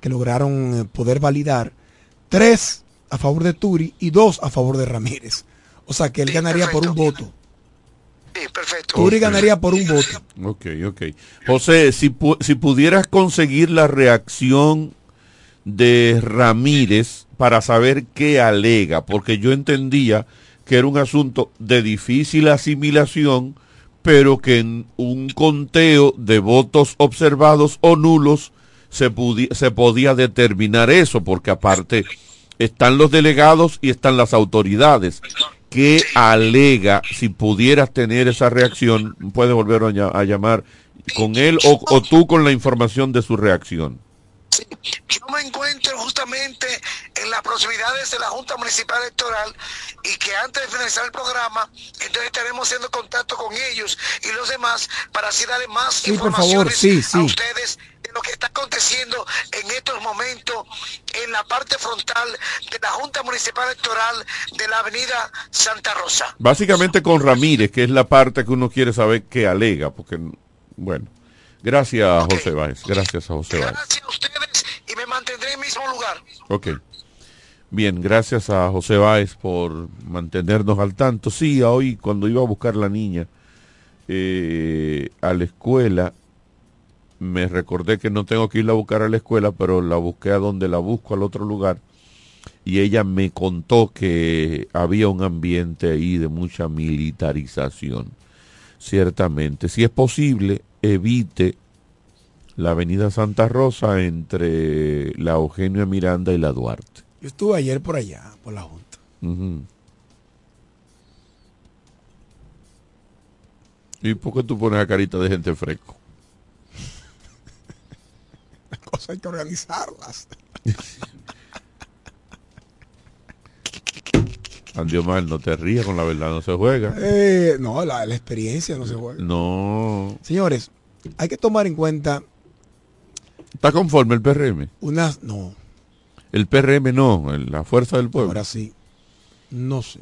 que lograron eh, poder validar, tres a favor de Turi y dos a favor de Ramírez. O sea que él ganaría por un voto. Turi ganaría por un voto. Ok, ok. José, si, pu- si pudieras conseguir la reacción de Ramírez para saber qué alega, porque yo entendía que era un asunto de difícil asimilación, pero que en un conteo de votos observados o nulos se, se podía determinar eso, porque aparte están los delegados y están las autoridades. ¿Qué alega si pudieras tener esa reacción? Puede volver a, lla- a llamar con él o, o tú con la información de su reacción. Yo me encuentro justamente en las proximidades de la Junta Municipal Electoral y que antes de finalizar el programa, entonces estaremos haciendo contacto con ellos y los demás para así darle más Sí, por informaciones favor, sí, a ustedes de lo que está aconteciendo en estos momentos en la parte frontal de la Junta Municipal Electoral de la Avenida Santa Rosa. Básicamente con Ramírez, que es la parte que uno quiere saber qué alega, porque, bueno, gracias José Báez, gracias a José Báez. Gracias a ustedes y me mantendré en el mismo lugar. Ok. Bien, gracias a José Báez por mantenernos al tanto. Sí, hoy cuando iba a buscar la niña eh, a la escuela, me recordé que no tengo que irla a buscar a la escuela, pero la busqué a donde la busco, al otro lugar. Y ella me contó que había un ambiente ahí de mucha militarización. Ciertamente, si es posible, evite la avenida Santa Rosa entre la Eugenio Miranda y la Duarte. Yo estuve ayer por allá, por la Junta. ¿Y por qué tú pones a carita de gente fresco? Las cosas hay que organizarlas. Andiomar, no te rías con la verdad, no se juega. Eh, no, la, la experiencia no se juega. No. Señores, hay que tomar en cuenta ¿Está conforme el PRM? unas... No, El PRM no, la fuerza del pueblo. ahora sí. No sé.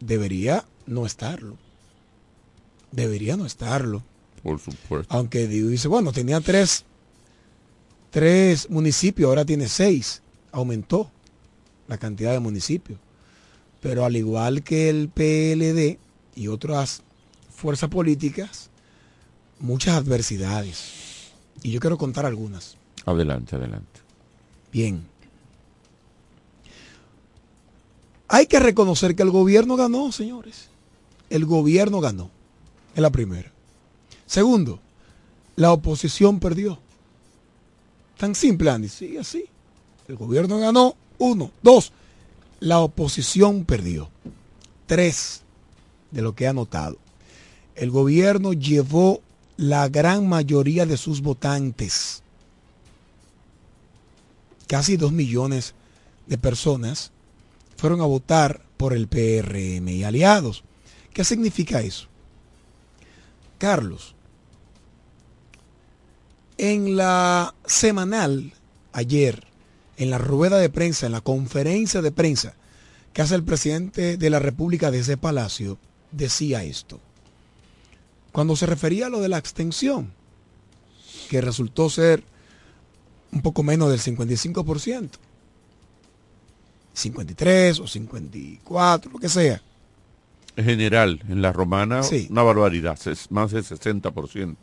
Debería no estarlo. Debería no estarlo. Por supuesto. Aunque dice, bueno, tenía tres, tres municipios, ahora tiene seis. Aumentó la cantidad de municipios. Pero al igual que el PLD y otras fuerzas políticas, muchas adversidades. Y yo quiero contar algunas. Adelante, adelante. Bien. Hay que reconocer que el gobierno ganó, señores. El gobierno ganó. Es la primera. Segundo, la oposición perdió. Tan simple, Andy. Sí, así. El gobierno ganó. Uno. Dos. La oposición perdió. Tres. De lo que ha notado. El gobierno llevó la gran mayoría de sus votantes. Casi dos millones de personas fueron a votar por el PRM y aliados. ¿Qué significa eso? Carlos, en la semanal, ayer, en la rueda de prensa, en la conferencia de prensa que hace el presidente de la República desde Palacio, decía esto. Cuando se refería a lo de la extensión, que resultó ser un poco menos del 55%, 53 o 54, lo que sea. En general, en la romana, una barbaridad, más del 60%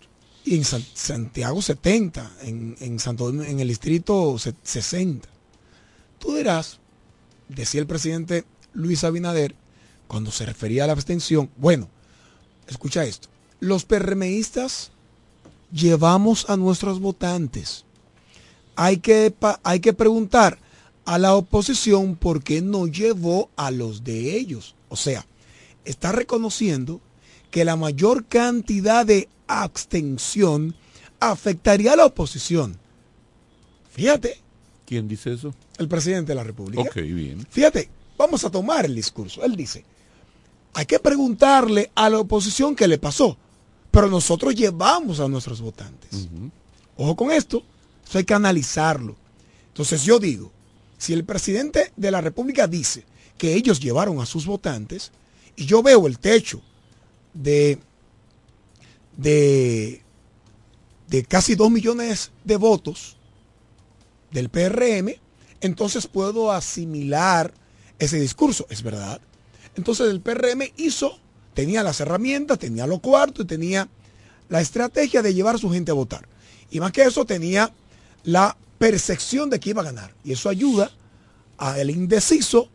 y en Santiago 70, en, en, Santo, en el distrito 60. Tú dirás, decía el presidente Luis Abinader, cuando se refería a la abstención, bueno, escucha esto, los PRMistas llevamos a nuestros votantes. Hay que, hay que preguntar a la oposición por qué no llevó a los de ellos. O sea, está reconociendo que la mayor cantidad de abstención afectaría a la oposición. Fíjate. ¿Quién dice eso? El presidente de la República. Ok, bien. Fíjate, vamos a tomar el discurso. Él dice, hay que preguntarle a la oposición qué le pasó, pero nosotros llevamos a nuestros votantes. Ojo con esto, eso hay que analizarlo. Entonces yo digo, si el presidente de la República dice que ellos llevaron a sus votantes, y yo veo el techo de de, de casi 2 millones de votos del PRM, entonces puedo asimilar ese discurso, es verdad. Entonces el PRM hizo, tenía las herramientas, tenía los cuartos y tenía la estrategia de llevar a su gente a votar. Y más que eso tenía la percepción de que iba a ganar. Y eso ayuda al indeciso,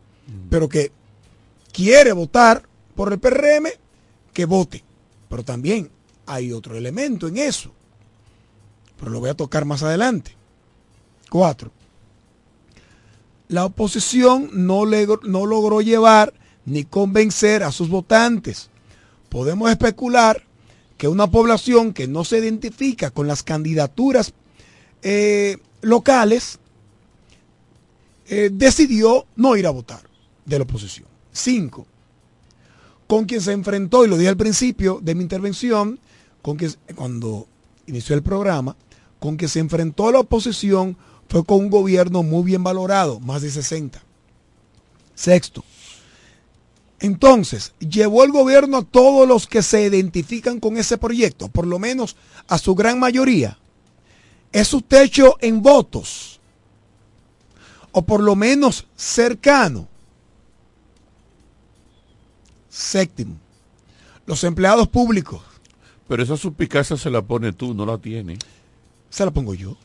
pero que quiere votar por el PRM, que vote. Pero también hay otro elemento en eso, pero lo voy a tocar más adelante. Cuatro. La oposición no, no logró llevar ni convencer a sus votantes. Podemos especular que una población que no se identifica con las candidaturas eh, locales eh, decidió no ir a votar de la oposición. Cinco, con quien se enfrentó, y lo dije al principio de mi intervención, con que cuando inició el programa, con que se enfrentó a la oposición fue con un gobierno muy bien valorado, más de 60. Sexto. Entonces, llevó el gobierno a todos los que se identifican con ese proyecto, por lo menos a su gran mayoría. Es su techo en votos, o por lo menos cercano. Séptimo, los empleados públicos pero esa suspicacia se la pone tú, no la tiene. Se la pongo yo.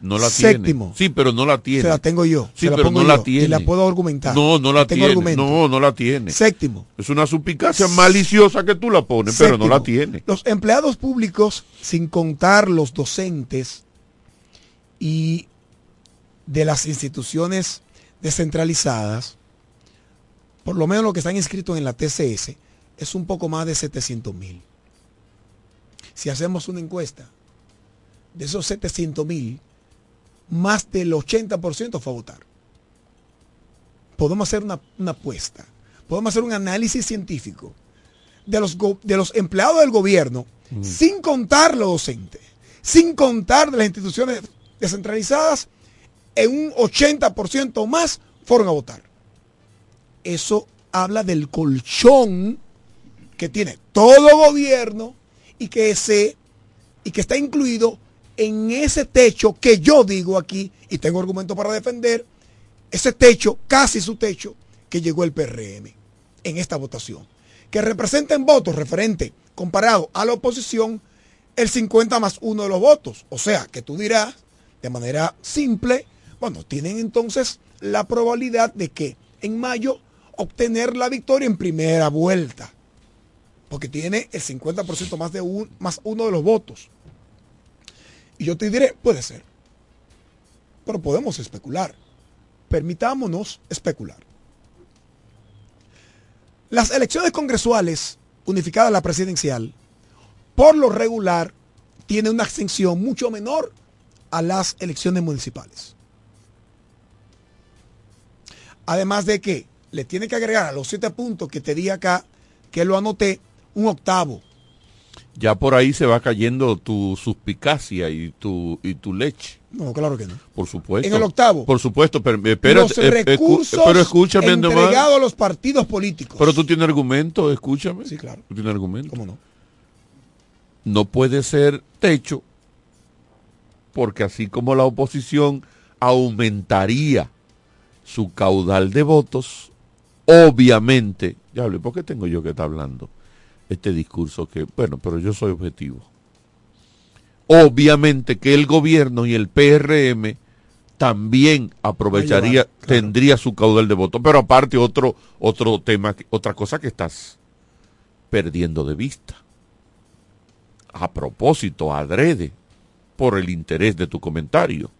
No la Séptimo. tiene. Sí, pero no la tiene. Se la tengo yo. Sí, se la pero pongo no yo. la tiene. Y la puedo argumentar. No, no la tiene. Argumento. No, no la tiene. Séptimo. Es una suspicacia maliciosa que tú la pones, pero no la tiene. Los empleados públicos, sin contar los docentes y de las instituciones descentralizadas, por lo menos lo que están inscritos en la TCS, es un poco más de 700 mil si hacemos una encuesta, de esos 700 mil, más del 80% fue a votar. Podemos hacer una, apuesta, podemos hacer un análisis científico de los, de los empleados del gobierno, sin contar los docentes, sin contar de las instituciones descentralizadas, en un 80% más fueron a votar. Eso habla del colchón que tiene todo gobierno y que ese y que está incluido en ese techo que yo digo aquí y tengo argumento para defender ese techo, casi su techo que llegó el PRM en esta votación, que representa en votos referente comparado a la oposición el 50 más 1 de los votos, o sea, que tú dirás de manera simple, bueno, tienen entonces la probabilidad de que en mayo obtener la victoria en primera vuelta. Porque tiene el 50% más de un, más uno de los votos. Y yo te diré, puede ser. Pero podemos especular. Permitámonos especular. Las elecciones congresuales, unificadas a la presidencial, por lo regular, tienen una extensión mucho menor a las elecciones municipales. Además de que le tiene que agregar a los siete puntos que te di acá, que lo anoté, un octavo. Ya por ahí se va cayendo tu suspicacia y tu, y tu leche. No, claro que no. Por supuesto. En el octavo. Por supuesto, pero, espérate, los eh, recursos pero escúchame, entregados a los partidos políticos. Pero tú tienes argumento, escúchame. Sí, claro. Tú tienes argumento. ¿Cómo no? No puede ser techo, porque así como la oposición aumentaría su caudal de votos, obviamente, ya hablé, ¿por qué tengo yo que estar hablando este discurso que, bueno, pero yo soy objetivo? Obviamente que el gobierno y el PRM también aprovecharía, claro. tendría su caudal de votos, pero aparte otro, otro tema, otra cosa que estás perdiendo de vista. A propósito, adrede, por el interés de tu comentario.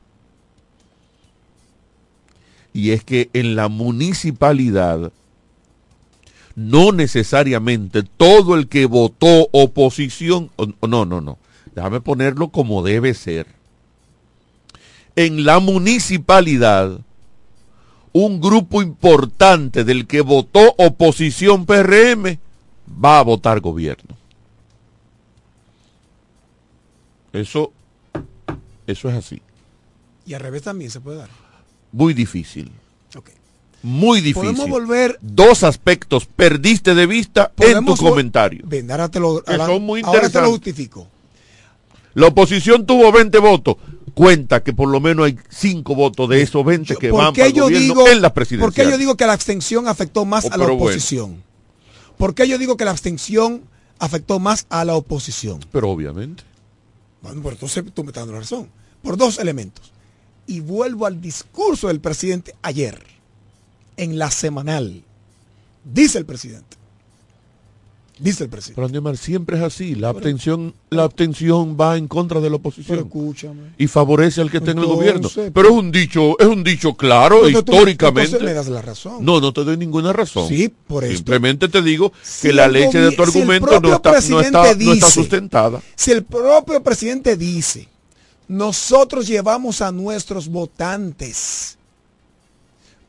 Y es que en la municipalidad no necesariamente todo el que votó oposición, no, no, no, déjame ponerlo como debe ser. En la municipalidad, un grupo importante del que votó oposición PRM va a votar gobierno. Eso, eso es así. Y al revés también se puede dar. Muy difícil. Ok. Muy difícil. Podemos volver- Dos aspectos perdiste de vista en tu comentario. Ven, ahora te lo, Que ahora- son muy ahora te lo justifico. La oposición tuvo 20 votos. Cuenta que por lo menos hay 5 votos de esos 20 que van ¿Por para el yo gobierno digo, en la ¿Por presidencia. qué yo digo que la abstención afectó más Oh, a la bueno. oposición? ¿Por qué yo digo que la abstención afectó más a la oposición? Pero obviamente. Entonces tú me estás dando razón. Por dos elementos. Y vuelvo al discurso del presidente ayer, en la semanal. Dice el presidente. Dice el presidente. Pero siempre es así. La abstención, la abstención va en contra de la oposición. Pero escúchame. y favorece al que está en el gobierno. Pero es un dicho, es un dicho claro, Entonces tú- históricamente. entonces me das la razón. No, no te doy ninguna razón. Sí, por esto. Simplemente te digo Si que la leche de tu argumento no, está, no, está, no sustentada. Si el propio presidente dice, nosotros llevamos a nuestros votantes,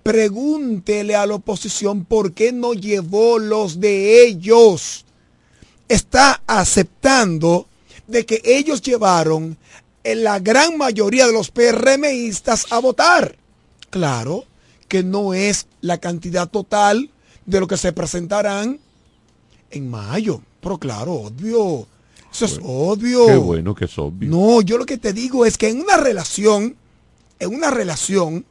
pregúntele a la oposición por qué no llevó los de ellos. Está aceptando de que ellos llevaron en la gran mayoría de los PRMistas a votar. Claro que no es la cantidad total de lo que se presentarán en mayo. Pero claro, obvio. Eso es obvio. Qué bueno que es obvio. No, yo lo que te digo es que en una relación, en una relación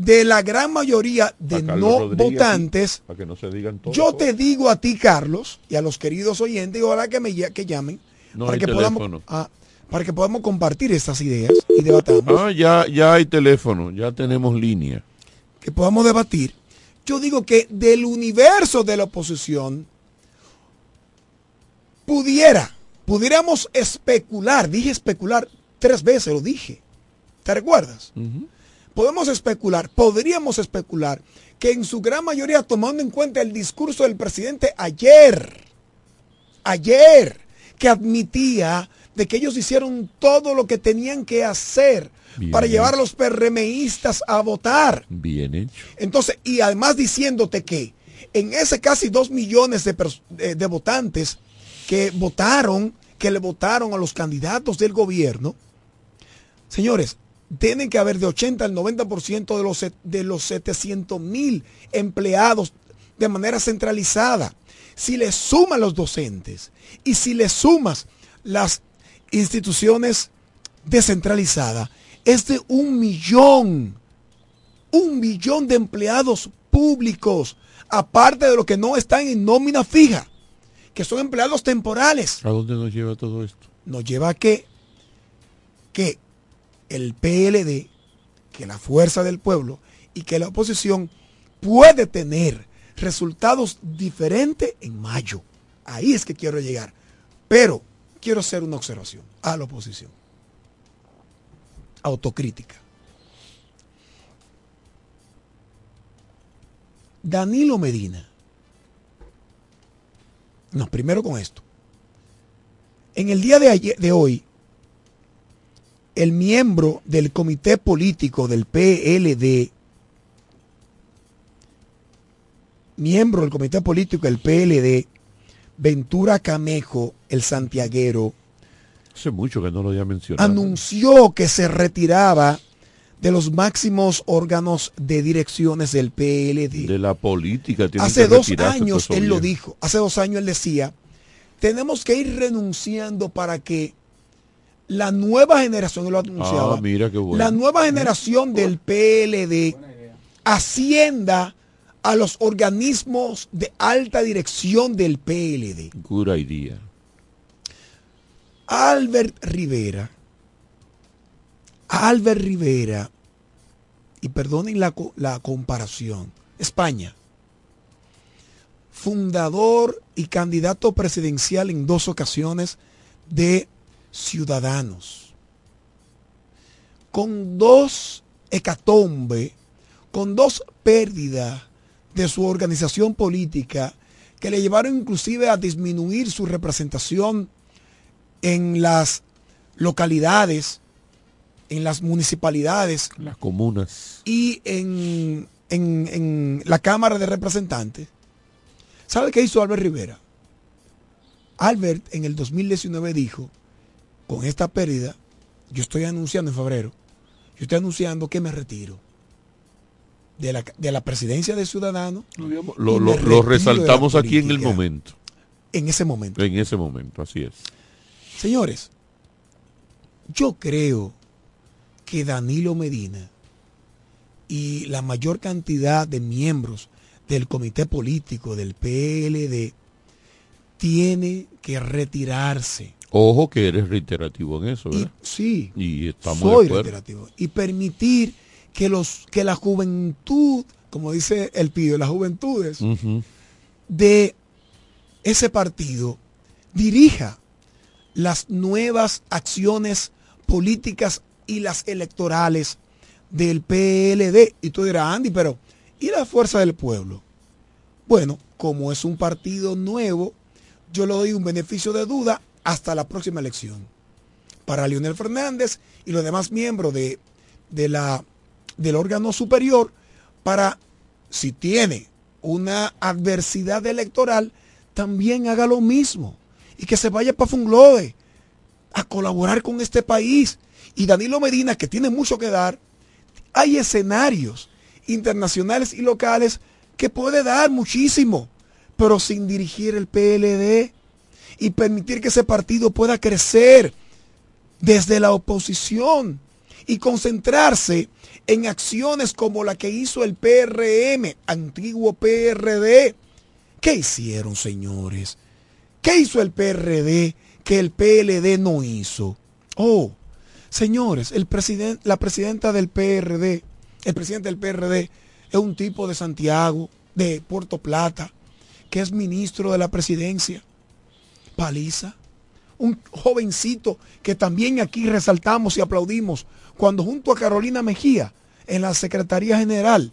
de la gran mayoría de no Rodríguez, votantes, Para que no se digan todo. yo te digo a ti, Carlos, y a los queridos oyentes, y ojalá que me que llamen, No para, que podamos, ah, para que podamos compartir estas ideas y debatamos, Ah, ya, ya hay teléfono, ya tenemos línea. que podamos debatir. Yo digo que del universo de la oposición pudiera, pudiéramos especular, dije especular tres veces, lo dije. ¿Te recuerdas? Podemos especular, podríamos especular que en su gran mayoría, tomando en cuenta el discurso del presidente ayer, ayer, que admitía de que ellos hicieron todo lo que tenían que hacer Bien para llevar a los PRMistas a votar. Bien hecho. Entonces, y además diciéndote que en ese casi dos millones de- de votantes que votaron, que le votaron a los candidatos del gobierno, señores, tienen que haber de 80 al 90% de los, de los 700 mil empleados de manera centralizada. Si le suman los docentes y si le sumas las instituciones descentralizadas, es de un millón un millón de empleados públicos, aparte de los que no están en nómina fija, que son empleados temporales. ¿A dónde nos lleva todo esto? Nos lleva a que, que el PLD, que la fuerza del pueblo y que la oposición puede tener resultados diferentes en mayo. Ahí es que quiero llegar. Pero quiero hacer una observación a la oposición. Autocrítica. Danilo Medina. No, primero con esto. En el día de, ayer, de hoy, el miembro del comité político del PLD, miembro del comité político del PLD, Ventura Camejo, el santiaguero, Hace mucho que no lo había mencionado. anunció que se retiraba de los máximos órganos de direcciones del PLD. De la política. Hace dos años él lo dijo, hace dos años él decía, tenemos que ir renunciando para que la nueva generación, lo anunciaba, Ah, mira qué bueno. la nueva generación del PLD ascienda a los organismos de alta dirección del PLD. Good idea. Albert Rivera, Albert Rivera, y perdonen la, la comparación, España, fundador y candidato presidencial en dos ocasiones de Ciudadanos, con dos hecatombe, con dos pérdidas de su organización política que le llevaron inclusive a disminuir su representación en las localidades, en las municipalidades Las comunas. y en, en- en la Cámara de Representantes. ¿Sabe qué hizo Albert Rivera? Albert en el 2019 dijo, con esta pérdida, yo estoy anunciando en febrero, yo estoy anunciando que me retiro de la, de la presidencia de Ciudadanos. Lo, lo- resaltamos aquí en el momento. En ese momento. En ese momento, así es. Señores, yo creo que Danilo Medina y la mayor cantidad de miembros del comité político del PLD tiene que retirarse. Ojo que eres reiterativo en eso, ¿verdad? Sí, Y estamos soy de reiterativo. Y permitir que, los, que la juventud, como dice el pido, las juventudes de ese partido dirija las nuevas acciones políticas y las electorales del PLD. Y tú dirás, Andy, pero ¿y la fuerza del pueblo? Bueno, como es un partido nuevo, yo le doy un beneficio de duda hasta la próxima elección. Para Leonel Fernández y los demás miembros de, de la, del órgano superior, para, si tiene una adversidad electoral, también haga lo mismo. Y que se vaya para Funglode a colaborar con este país. Y Danilo Medina, que tiene mucho que dar, hay escenarios internacionales y locales que puede dar muchísimo, pero sin dirigir el PLD y permitir que ese partido pueda crecer desde la oposición y concentrarse en acciones como la que hizo el PRM, antiguo PRD. ¿Qué hicieron, señores? ¿Qué hizo el PRD que el PLD no hizo? Oh, señores, el la presidenta del PRD, el presidente del PRD es un tipo de Santiago, de Puerto Plata, que es ministro de la presidencia. Paliza, un jovencito que también aquí resaltamos y aplaudimos cuando junto a Carolina Mejía en la Secretaría General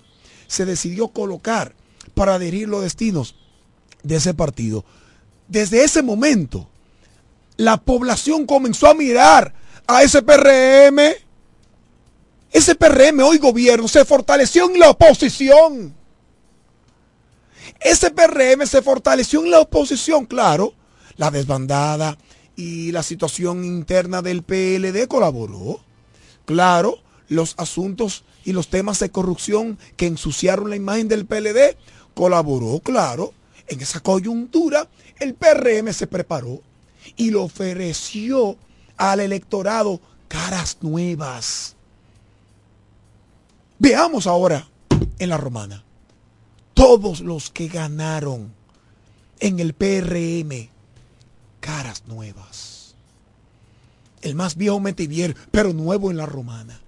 se decidió colocar para adherir los destinos de ese partido. Desde ese momento, la población comenzó a mirar a ese PRM. Ese PRM hoy gobierno se fortaleció en la oposición. Ese PRM se fortaleció en la oposición, claro. La desbandada y la situación interna del PLD colaboró. Claro, los asuntos y los temas de corrupción que ensuciaron la imagen del PLD colaboró, claro. En esa coyuntura, el PRM se preparó y le ofreció al electorado caras nuevas. Veamos ahora en la romana. Todos los que ganaron en el PRM, caras nuevas. El más viejo Metivier, pero nuevo en la romana.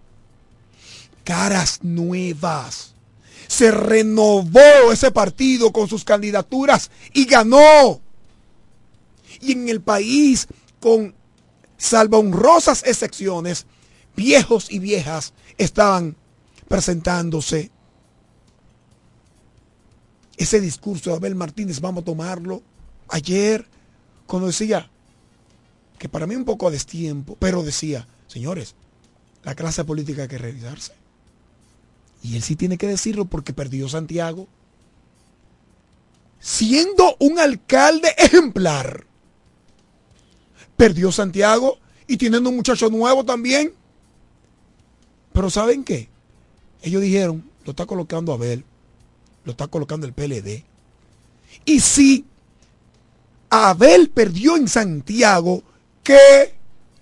Caras nuevas. se renovó ese partido con sus candidaturas y ganó. Y en el país, con salvo honrosas excepciones, viejos y viejas estaban presentándose. Ese discurso de Abel Martínez, vamos a tomarlo ayer, cuando decía, que para mí un poco a destiempo, pero decía, señores, la clase política hay que revisarse. Y él sí tiene que decirlo porque perdió Santiago. Siendo un alcalde ejemplar. Perdió Santiago y teniendo un muchacho nuevo también. Pero ¿saben qué? Ellos dijeron, lo está colocando Abel, lo está colocando el PLD. Y si Abel perdió en Santiago, ¿qué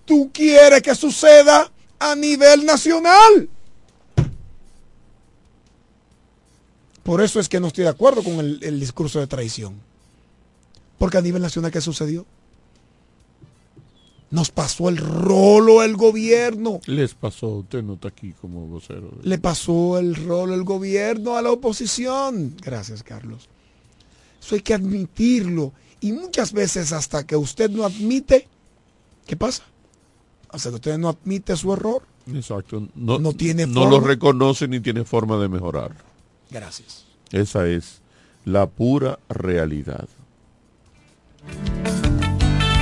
tú quieres que suceda a nivel nacional? Por eso es que no estoy de acuerdo con el, el discurso de traición. Porque a nivel nacional, ¿qué sucedió? Nos pasó el rolo el gobierno. Les pasó, usted no está aquí como vocero. Le pasó el rolo el gobierno a la oposición. Gracias, Carlos. Eso hay que admitirlo. Y muchas veces hasta que usted no admite, ¿qué pasa? Hasta que usted no admite su error. Exacto. No, No tiene No forma. lo reconoce ni tiene forma de mejorar. Gracias. Esa es la pura realidad.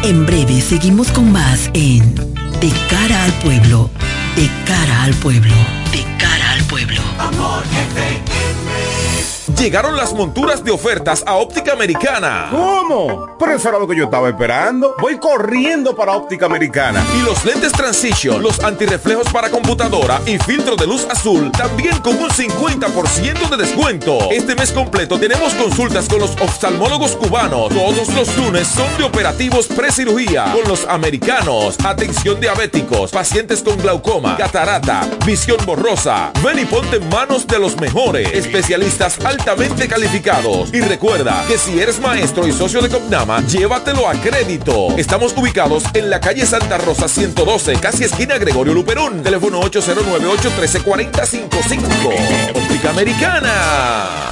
En breve seguimos con más en De cara al pueblo, de cara al pueblo, de cara al pueblo. Amor Llegaron las monturas de ofertas a Óptica Americana. ¿Cómo? Pero eso era lo que yo estaba esperando. Voy corriendo para Óptica Americana. Y los lentes Transition, los antirreflejos para computadora y filtro de luz azul, también con un 50% de descuento. Este mes completo tenemos consultas con los oftalmólogos cubanos. Todos los lunes son de operativos precirugía con los americanos. Atención diabéticos, pacientes con glaucoma, catarata, visión borrosa. Ven y ponte en manos de los mejores especialistas calificados. Y recuerda que si eres maestro y socio de Copnama, llévatelo a crédito. Estamos ubicados en la calle Santa Rosa 112, casi esquina Gregorio Luperón. Teléfono 809-813-4055. Óptica Americana.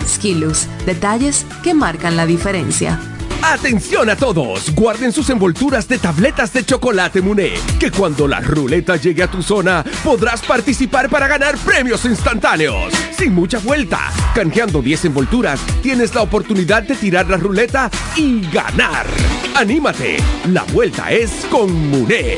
Skilus, detalles que marcan la diferencia. Atención a todos, guarden sus envolturas de tabletas de chocolate Muné, que cuando la ruleta llegue a tu zona podrás participar para ganar premios instantáneos. Sin mucha vuelta, canjeando 10 envolturas, tienes la oportunidad de tirar la ruleta y ganar. Anímate, la vuelta es con Muné.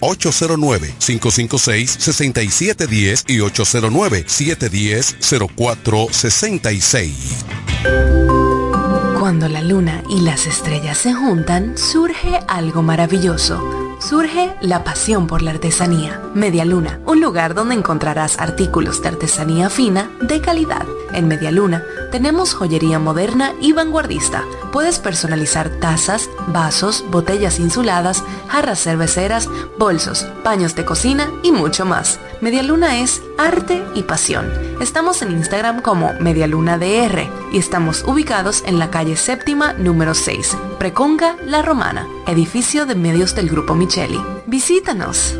809-556-6710 y 809-710-0466. Cuando la luna y las estrellas se juntan, surge algo maravilloso. Surge la pasión por la artesanía. Media Luna, un lugar donde encontrarás artículos de artesanía fina de calidad. En Media Luna tenemos joyería moderna y vanguardista. Puedes personalizar tazas, vasos, botellas insuladas, jarras cerveceras, bolsos, paños de cocina y mucho más. Media Luna es arte y pasión. Estamos en Instagram como MedialunaDR y estamos ubicados en la calle séptima número 6, Preconga La Romana, edificio de medios del Grupo Micheli. Visítanos.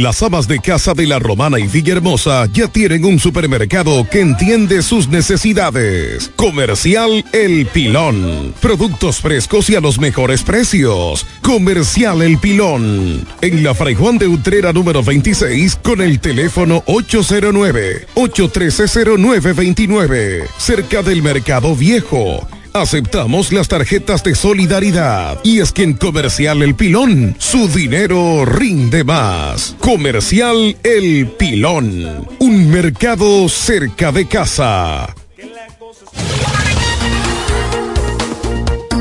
Las amas de casa de la Romana y Villahermosa ya tienen un supermercado que entiende sus necesidades. Comercial El Pilón. Productos frescos y a los mejores precios. Comercial El Pilón. En la Fray Juan de Utrera número 26 con el teléfono 809-813-0929. Cerca del Mercado Viejo. Aceptamos las tarjetas de solidaridad. Y es que en Comercial El Pilón, su dinero rinde más. Comercial El Pilón. Un mercado cerca de casa.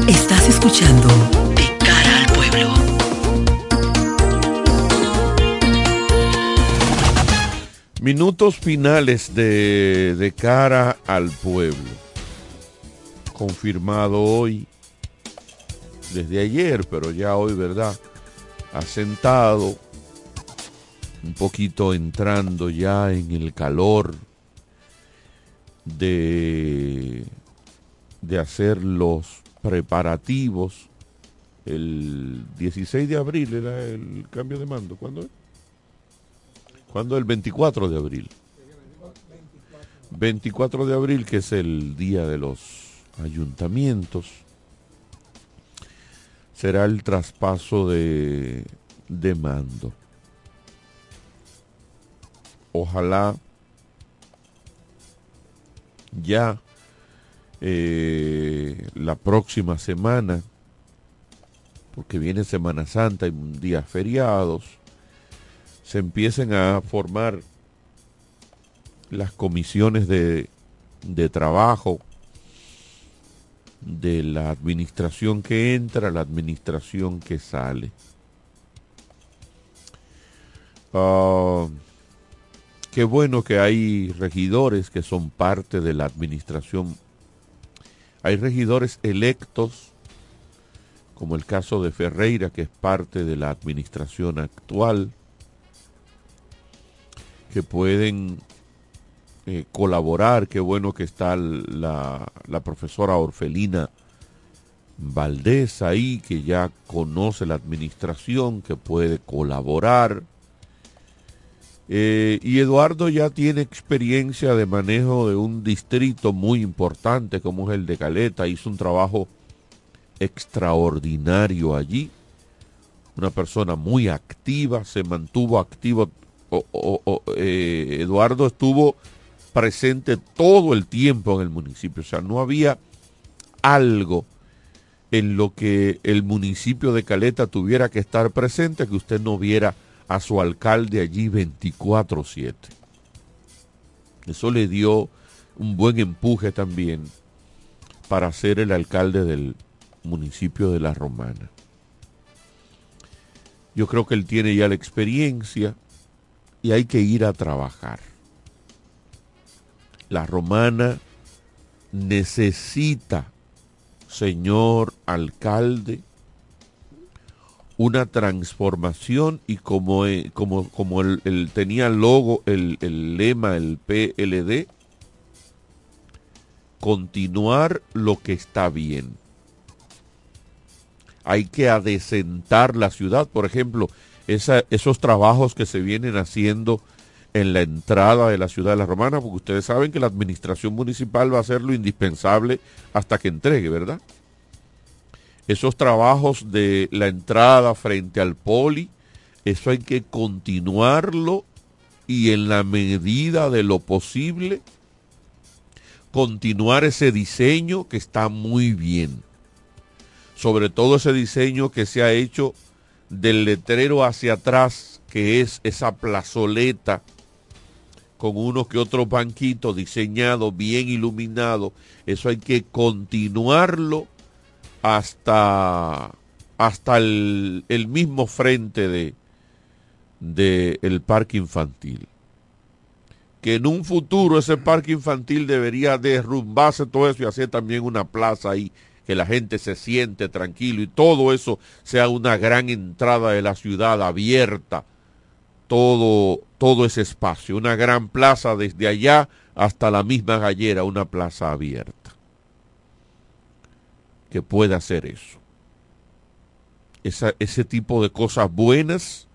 Estás escuchando De cara al pueblo. Minutos finales de, de cara al pueblo. Confirmado hoy, desde ayer, pero ya hoy, ¿verdad? Asentado, un poquito entrando ya en el calor de, de hacer los preparativos. El 16 de abril era el cambio de mando. ¿Cuándo es? ¿Cuándo? El 24 de abril. 24 de abril, que es el día de los ayuntamientos, será el traspaso de, de mando. Ojalá ya eh, la próxima semana, porque viene Semana Santa y días feriados, se empiecen a formar las comisiones de, de trabajo de la administración que entra, la administración que sale. Ah, qué bueno que hay regidores que son parte de la administración. Hay regidores electos, como el caso de Ferreira, que es parte de la administración actual que pueden eh, colaborar. Qué bueno que está la, la, profesora Orfelina Valdés ahí, que ya conoce la administración, que puede colaborar. Eh, y Eduardo ya tiene experiencia de manejo de un distrito muy importante como es el de Caleta. Hizo un trabajo extraordinario allí. Una persona muy activa, se mantuvo activo eh, Eduardo estuvo presente todo el tiempo en el municipio. O sea, no había algo en lo que el municipio de Caleta tuviera que estar presente que usted no viera a su alcalde allí 24/7. Eso le dio un buen empuje también para ser el alcalde del municipio de La Romana. Yo creo que él tiene ya la experiencia, y hay que ir a trabajar. La romana necesita, señor alcalde, una transformación y como, eh, como, como él, tenía el logo, el, el lema, el PLD, continuar lo que está bien. Hay que adecentar la ciudad, por ejemplo, esos trabajos que se vienen haciendo en la entrada de la ciudad de la Romana, porque ustedes saben que la administración municipal va a hacer lo indispensable hasta que entregue, ¿verdad? Esos trabajos de la entrada frente al poli, eso hay que continuarlo y en la medida de lo posible continuar ese diseño que está muy bien. Sobre todo ese diseño que se ha hecho del letrero hacia atrás, que es esa plazoleta con uno que otro banquito diseñado, bien iluminado, eso hay que continuarlo hasta, hasta el, mismo frente de, de parque infantil. Que en un futuro ese parque infantil debería derrumbarse todo eso y hacer también una plaza ahí que la gente se siente tranquilo y todo eso sea una gran entrada de la ciudad abierta, todo, todo ese espacio, una gran plaza desde allá hasta la misma gallera, una plaza abierta, que pueda hacer eso. Ese tipo de cosas buenas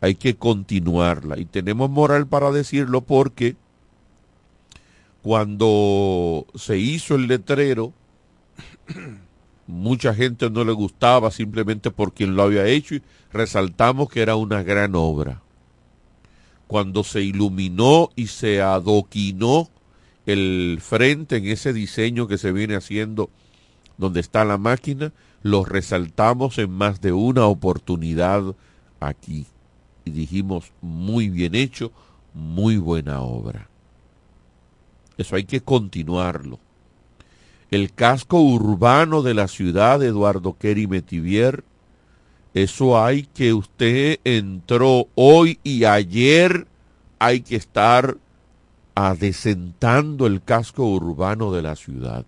hay que continuarla. Y tenemos moral para decirlo porque cuando se hizo el letrero, mucha gente no le gustaba simplemente por quien lo había hecho y resaltamos que era una gran obra. Cuando se iluminó y se adoquinó el frente en ese diseño que se viene haciendo donde está la máquina, lo resaltamos en más de una oportunidad aquí. Y dijimos, muy bien hecho, muy buena obra. Eso hay que continuarlo. El casco urbano de la ciudad Eduardo Kerry Metivier, eso hay que usted entró hoy y ayer, hay que estar adecentando el casco urbano de la ciudad.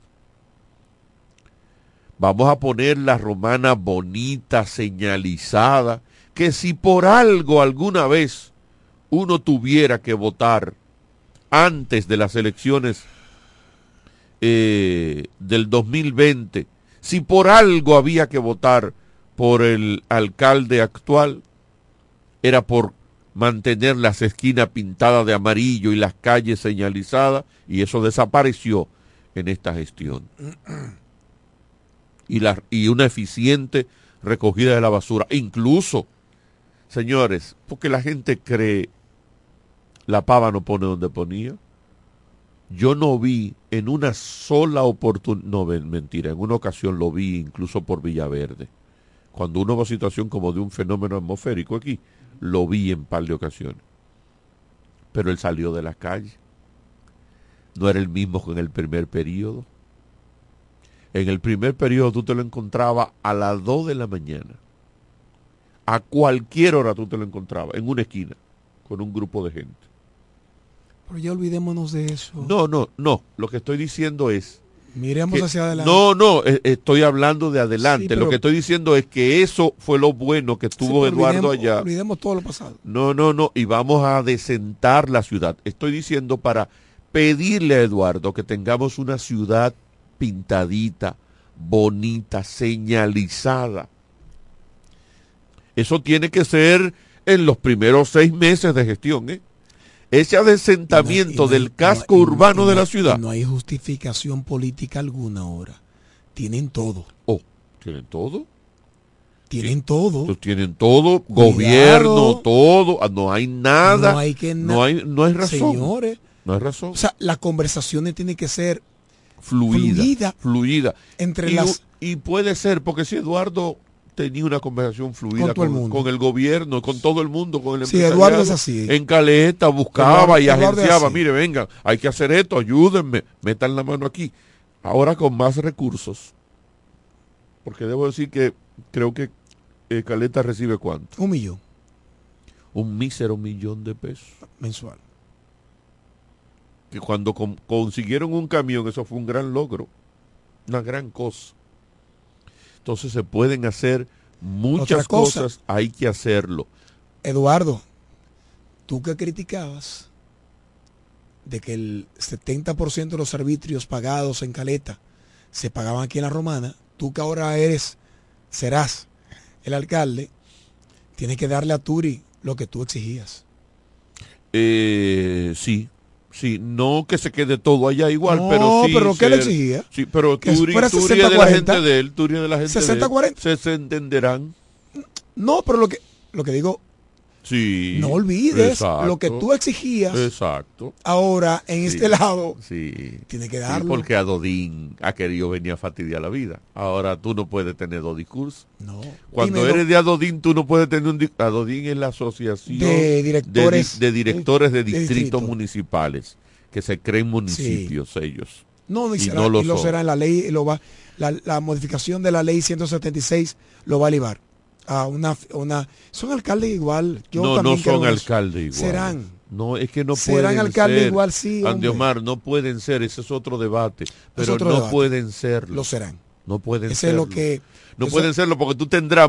Vamos a poner la romana bonita, señalizada, que si por algo alguna vez uno tuviera que votar antes de las elecciones eh, del 2020, si por algo había que votar por el alcalde actual, era por mantener las esquinas pintadas de amarillo y las calles señalizadas, y eso desapareció en esta gestión. Y, la, y una eficiente recogida de la basura. Incluso, señores, porque la gente cree la pava no pone donde ponía. Yo no vi en una sola oportunidad, no, mentira, en una ocasión lo vi incluso por Villaverde. Cuando uno va a situación como de un fenómeno atmosférico aquí, lo vi en par de ocasiones. Pero él salió de la calle. No era el mismo que en el primer periodo. En el primer periodo tú te lo encontrabas a las 2 de la mañana. A cualquier hora tú te lo encontrabas, en una esquina, con un grupo de gente. Pero ya olvidémonos de eso. No, no, no. Lo que estoy diciendo es. Miremos que- hacia adelante. No, no, eh, estoy hablando de adelante. Sí, pero- Lo que estoy diciendo es que eso fue lo bueno que tuvo Eduardo olvidemos- allá. Olvidemos todo lo pasado. No, no, no. Y vamos a desentar la ciudad. Estoy diciendo para pedirle a Eduardo que tengamos una ciudad pintadita, bonita, señalizada. Eso tiene que ser en los primeros seis meses de gestión, ¿eh? Ese adesentamiento del casco urbano de la ciudad. No hay justificación política alguna ahora. Tienen todo. Oh, ¿tienen todo? Tienen todo. Pues tienen todo, Cuidado. gobierno, todo, ah, no hay nada. No hay que na- no hay, no hay razón. Señores. No hay razón. O sea, las conversaciones tienen que ser fluida, fluida fluida. entre y, las- y puede ser, porque si Eduardo tenía una conversación fluida Con todo el con, mundo. con el gobierno, con todo el mundo, con el Sí. Eduardo es así. En Caleta buscaba Eduardo- y agenciaba, mire, venga, hay que hacer esto, ayúdenme, metan la mano aquí. Ahora con más recursos, porque debo decir que creo que eh, Caleta recibe cuánto? Un millón Un mísero millón de pesos. mensual. que cuando con- consiguieron un camión, eso fue un gran logro, una gran cosa. Entonces se pueden hacer muchas cosa. cosas, hay que hacerlo. Eduardo, tú que criticabas de que el 70% de los arbitrios pagados en Caleta se pagaban aquí en la Romana, tú que ahora eres, serás el alcalde, tienes que darle a Turi lo que tú exigías. Eh, sí, sí, no que se quede todo allá igual, No, pero sí. pero ¿qué le ser- exigía? Sí, pero Que Turi, fuera Turi de la 60-40. gente de él, Turi de la gente de él. 60-40. Se, se entenderán. No, pero lo que, lo que digo, Sí. no olvides exacto, lo que tú exigías. Exacto. Ahora, en Sí, este lado, Sí. tiene que Sí, darlo. porque Adodín ha querido venir a fastidiar la vida. Ahora tú no puedes tener dos discursos. No. Cuando eres de Adodín, tú no puedes tener un... di- Adodín es la asociación De directores- de, di- de directores de, de distritos distrito. municipales que se creen municipios ellos. No, no, y, Y será- no lo y lo será en la ley, lo va, la, la modificación de la ley 176 lo va a libar a una, una son alcaldes igual. Yo no, no son alcaldes igual. Serán. No, es que no Serán pueden alcaldes ser. igual, sí. Andiomar, no pueden ser, ese es otro debate. Pero otro no debate. pueden serlo. Lo serán. No pueden Ese es lo serlo. que- No pueden serlo porque tú tendrás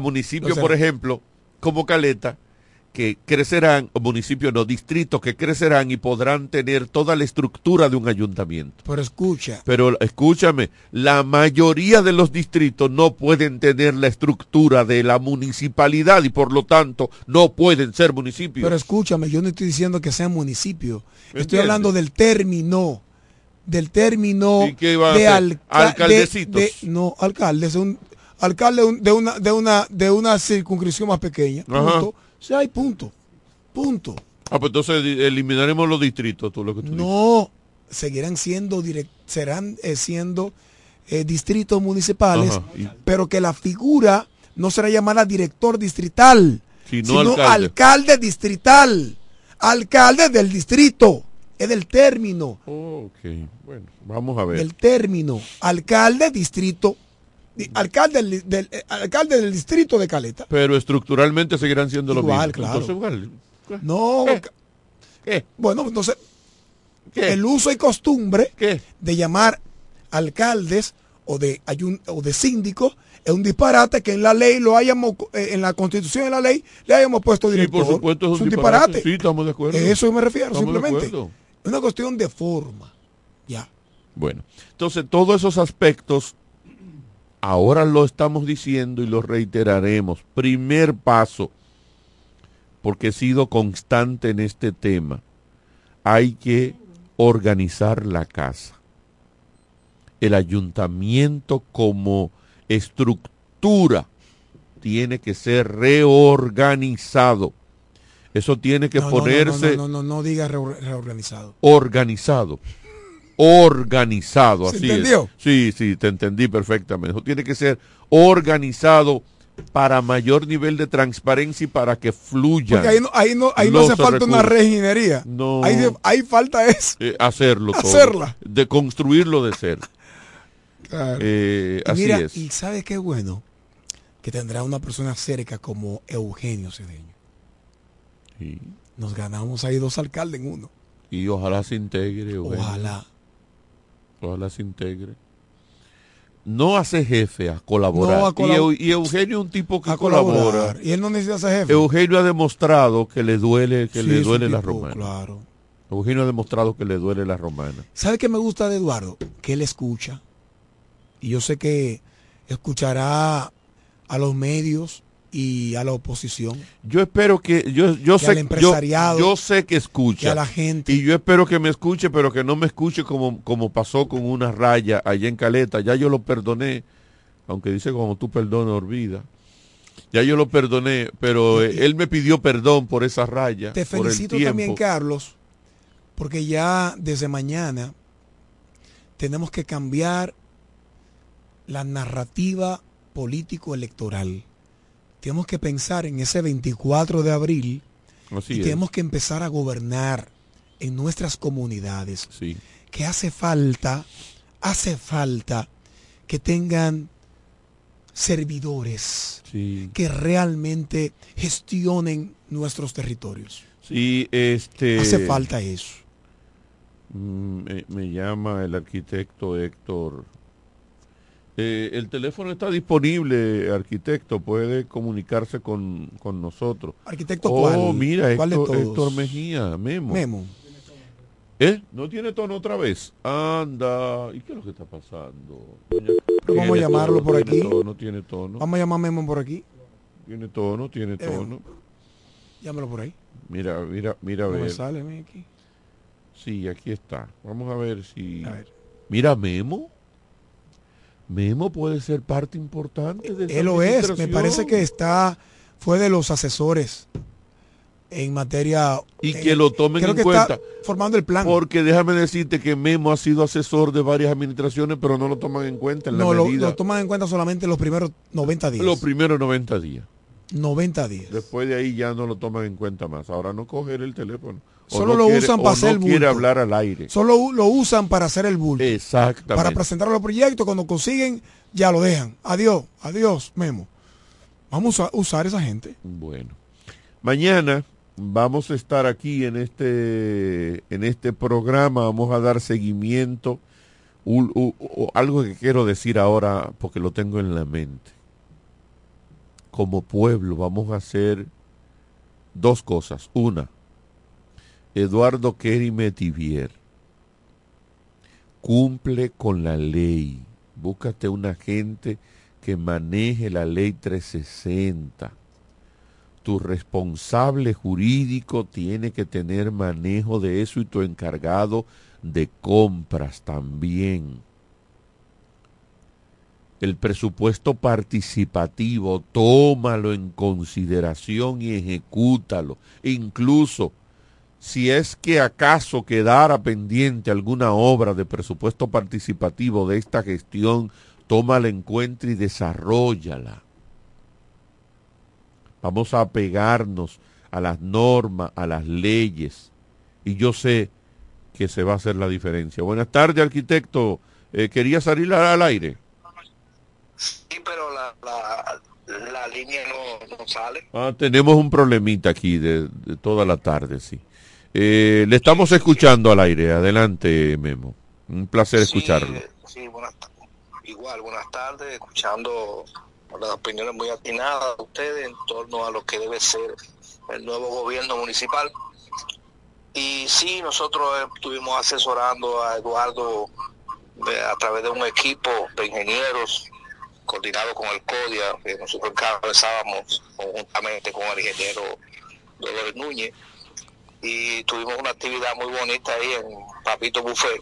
serán. por ejemplo, como Caleta, que crecerán, municipios no, distritos que crecerán y podrán tener toda la estructura de un ayuntamiento. Pero escucha, Pero escúchame, la mayoría de los distritos no pueden tener la estructura de la municipalidad y por lo tanto no pueden ser municipios. pero escúchame, yo no estoy diciendo que sea municipio. Estoy ¿Entiendes? hablando del término, del término ¿Y qué va a de alca- Alcaldecitos. de- de- no, alcaldes, un alcalde de una de una de una circunscripción más pequeña. Punto. Sí, hay punto. Punto. Ah, pues entonces eliminaremos los distritos, tú lo que tú dices. No, seguirán siendo direct- serán eh, siendo eh, distritos municipales, Ajá, y- pero que la figura no será llamada director distrital, Sino sino alcalde. alcalde. distrital, alcalde del distrito, es del término, Ok, bueno, vamos a ver. del término, alcalde distrito, di- alcalde del, del- eh, alcalde del distrito de Caleta. Pero estructuralmente seguirán siendo lo Igual, mismo. claro. Entonces, igual. No, bueno, entonces el uso y costumbre de llamar alcaldes o de ayun- o de síndicos es un disparate que en la ley lo hayamos eh, en la constitución de la ley le hayamos puesto Sí, director. por supuesto es un, disparate. Sí, estamos de acuerdo. Es eso me refiero, Estamos simplemente. Es una cuestión de forma. Ya. Bueno, entonces todos esos aspectos ahora lo estamos diciendo y lo reiteraremos. Primer paso, porque he sido constante en este tema, hay que organizar la casa. El ayuntamiento como estructura tiene que ser reorganizado. Eso tiene que No, no, no, ponerse No, no, no, no, diga reor- reorganizado. organizado. Organizado, ¿Se así entendió? es. Sí, sí, te entendí perfectamente. Eso tiene que ser organizado para mayor nivel de transparencia y para que fluya. Porque ahí no, ahí no, ahí no hace falta una reginería. No. Ahí, ahí falta es Eh, hacerlo todo. Hacerla. De construirlo de ser. Claro. Eh, Y así mira, es. y sabe qué bueno que tendrá una persona cerca como Eugenio Cedeño. Sí. Nos ganamos ahí dos alcaldes en uno. Y ojalá se integre. Eugenio. Ojalá. Ojalá se integre. No hace jefe a colaborar. No, a colab- y, Eu- y Eugenio es un tipo que colabora. colaborar. Y él no necesita ser jefe. Eugenio ha demostrado que le duele, que Sí, le duele la tipo, romana. Claro. Eugenio ha demostrado que le duele la romana. ¿Sabe qué me gusta de Eduardo? Que él escucha. Y yo sé que escuchará a los medios y a la oposición. Yo espero que yo yo Que sé al yo- empresariado, yo, sé que escucha que a la gente. y yo espero que me escuche, pero que no me escuche como como pasó con una raya allá en Caleta. Ya yo lo perdoné, aunque dice como tú perdonas olvida. Ya yo lo perdoné, pero eh, él me pidió perdón por esa raya. Te felicito también, Carlos, porque ya desde mañana tenemos que cambiar la narrativa político-electoral. Tenemos que pensar en ese 24 de abril Así y es. tenemos que empezar a gobernar en nuestras comunidades. Sí. Que hace falta, hace falta que tengan servidores Sí. que realmente gestionen nuestros territorios. Sí, este Hace falta eso. Mm, Me, me llama el arquitecto Héctor. Eh, el teléfono está disponible, arquitecto, puede comunicarse con, con nosotros. Arquitecto, oh, ¿cuál? mira, ¿Cuál de Héctor? Héctor Mejía, Memo. Memo. ¿Eh? ¿No tiene tono otra vez? Anda, ¿y qué es lo que está pasando? Vamos a Tiene llamarlo tono, por tiene aquí. tono, tiene tono. Vamos a llamar a Memo por aquí. Tiene tono, tiene Eh, tono. Llámalo por ahí. Mira, mira, mira, a me sale aquí. Sí, aquí está. Vamos a ver si. A ver. Mira, Memo. Memo puede ser parte importante de Él lo es. Me parece que está, fue de los asesores en materia. Y eh, que lo tomen creo en que cuenta. está formando el plan. Porque déjame decirte que Memo ha sido asesor de varias administraciones, pero no lo toman en cuenta en la no, lo, medida. lo toman en cuenta solamente los primeros 90 días. los primeros 90 días. 90 días. Después de ahí ya no lo toman en cuenta más. Ahora no coger el teléfono. Solo no lo quiere- usan para hacer no el bulto. quiere hablar al aire. Solo lo usan para hacer el bulto. Exactamente. Para presentar los proyectos. Cuando consiguen, ya lo dejan. Adiós, adiós, Memo. Vamos a usar esa gente. Bueno. Mañana vamos a estar aquí en este en este programa, vamos a dar seguimiento u- u- u- algo que quiero decir ahora porque lo tengo en la mente. Como pueblo vamos a hacer dos cosas. Una, Eduardo Kerry Metivier cumple con la ley. Búscate un agente que maneje la ley 360. Tu responsable jurídico tiene que tener manejo de eso y tu encargado de compras también. El presupuesto participativo, tómalo en consideración y ejecútalo. Incluso si es que acaso quedara pendiente alguna obra de presupuesto participativo de esta gestión, tómala en cuenta y desarrollala. Vamos a apegarnos a las normas, a las leyes. Y yo sé que se va a hacer la diferencia. Buenas tardes, arquitecto. Eh, ¿Quería salir al aire? Sí, pero la, la, la línea no, no sale. Ah, tenemos un problemita aquí de, de toda la tarde, sí. Eh, le estamos escuchando al aire. Adelante, Memo. Un placer escucharlo. Sí, buenas, igual, buenas tardes, escuchando las opiniones muy atinadas de ustedes en torno a lo que debe ser el nuevo gobierno municipal. Y sí, nosotros estuvimos asesorando a Eduardo eh, a través de un equipo de ingenieros coordinado con el CODIA, que nosotros encabezábamos conjuntamente con el ingeniero Dolores Núñez y tuvimos una actividad muy bonita ahí en Papito Buffet,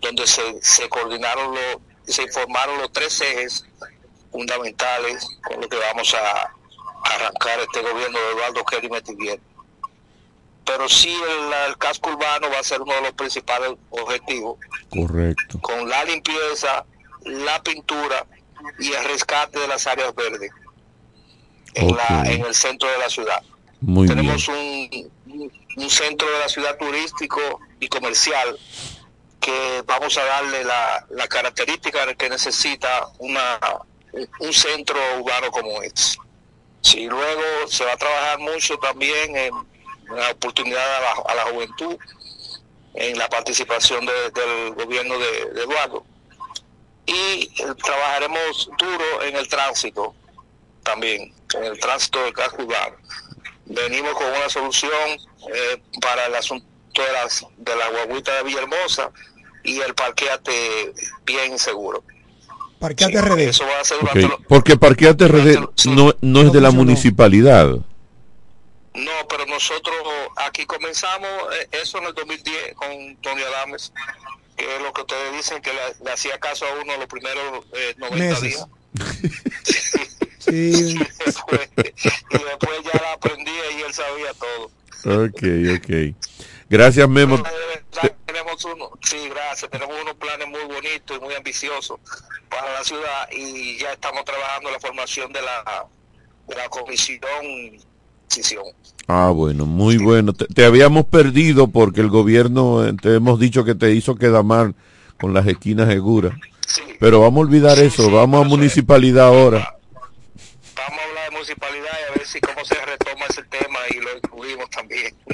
donde se, se coordinaron los, se informaron los tres ejes fundamentales con lo que vamos a, arrancar este gobierno de Eduardo Kelly Metivier. Pero sí el, el, casco urbano va a ser uno de los principales objetivos. Correcto. Con la limpieza, la pintura y el rescate de las áreas verdes en, Okay. la, en el centro de la ciudad. Muy Tenemos un, un centro de la ciudad turístico y comercial que vamos a darle la, la característica que necesita una, un centro urbano como este. Sí, luego se va a trabajar mucho también en la oportunidad a la, a la juventud, en la participación de- del gobierno de, de Eduardo. Y eh, trabajaremos duro en el tránsito también, en el tránsito del casco urbano. Venimos con una solución eh, para el asunto de las de la guaguita de Villahermosa y el parqueate bien seguro. Parqueate RD. Eso va a ser Porque Parqueate RD no, no es de la municipalidad. No, pero nosotros aquí comenzamos eh, eso en el 2010 con Tony Adames, que es lo que ustedes dicen que le, le hacía caso a uno los primeros eh, 90 Meses. días. Sí, y después ya la aprendía y él sabía todo. Ok, ok. Gracias, Memo. Tenemos uno, sí, gracias, tenemos unos planes muy bonitos y muy ambiciosos para la ciudad y ya estamos trabajando la formación de la, de la comisión decisión. Ah, bueno, muy bueno. Te, te habíamos perdido porque el gobierno, eh, te hemos dicho que te hizo quedar mal con las esquinas seguras. Pero vamos a olvidar eso, vamos a municipalidad ahora. Vamos a hablar de municipalidad y ver si cómo se retoma ese tema y lo incluimos también.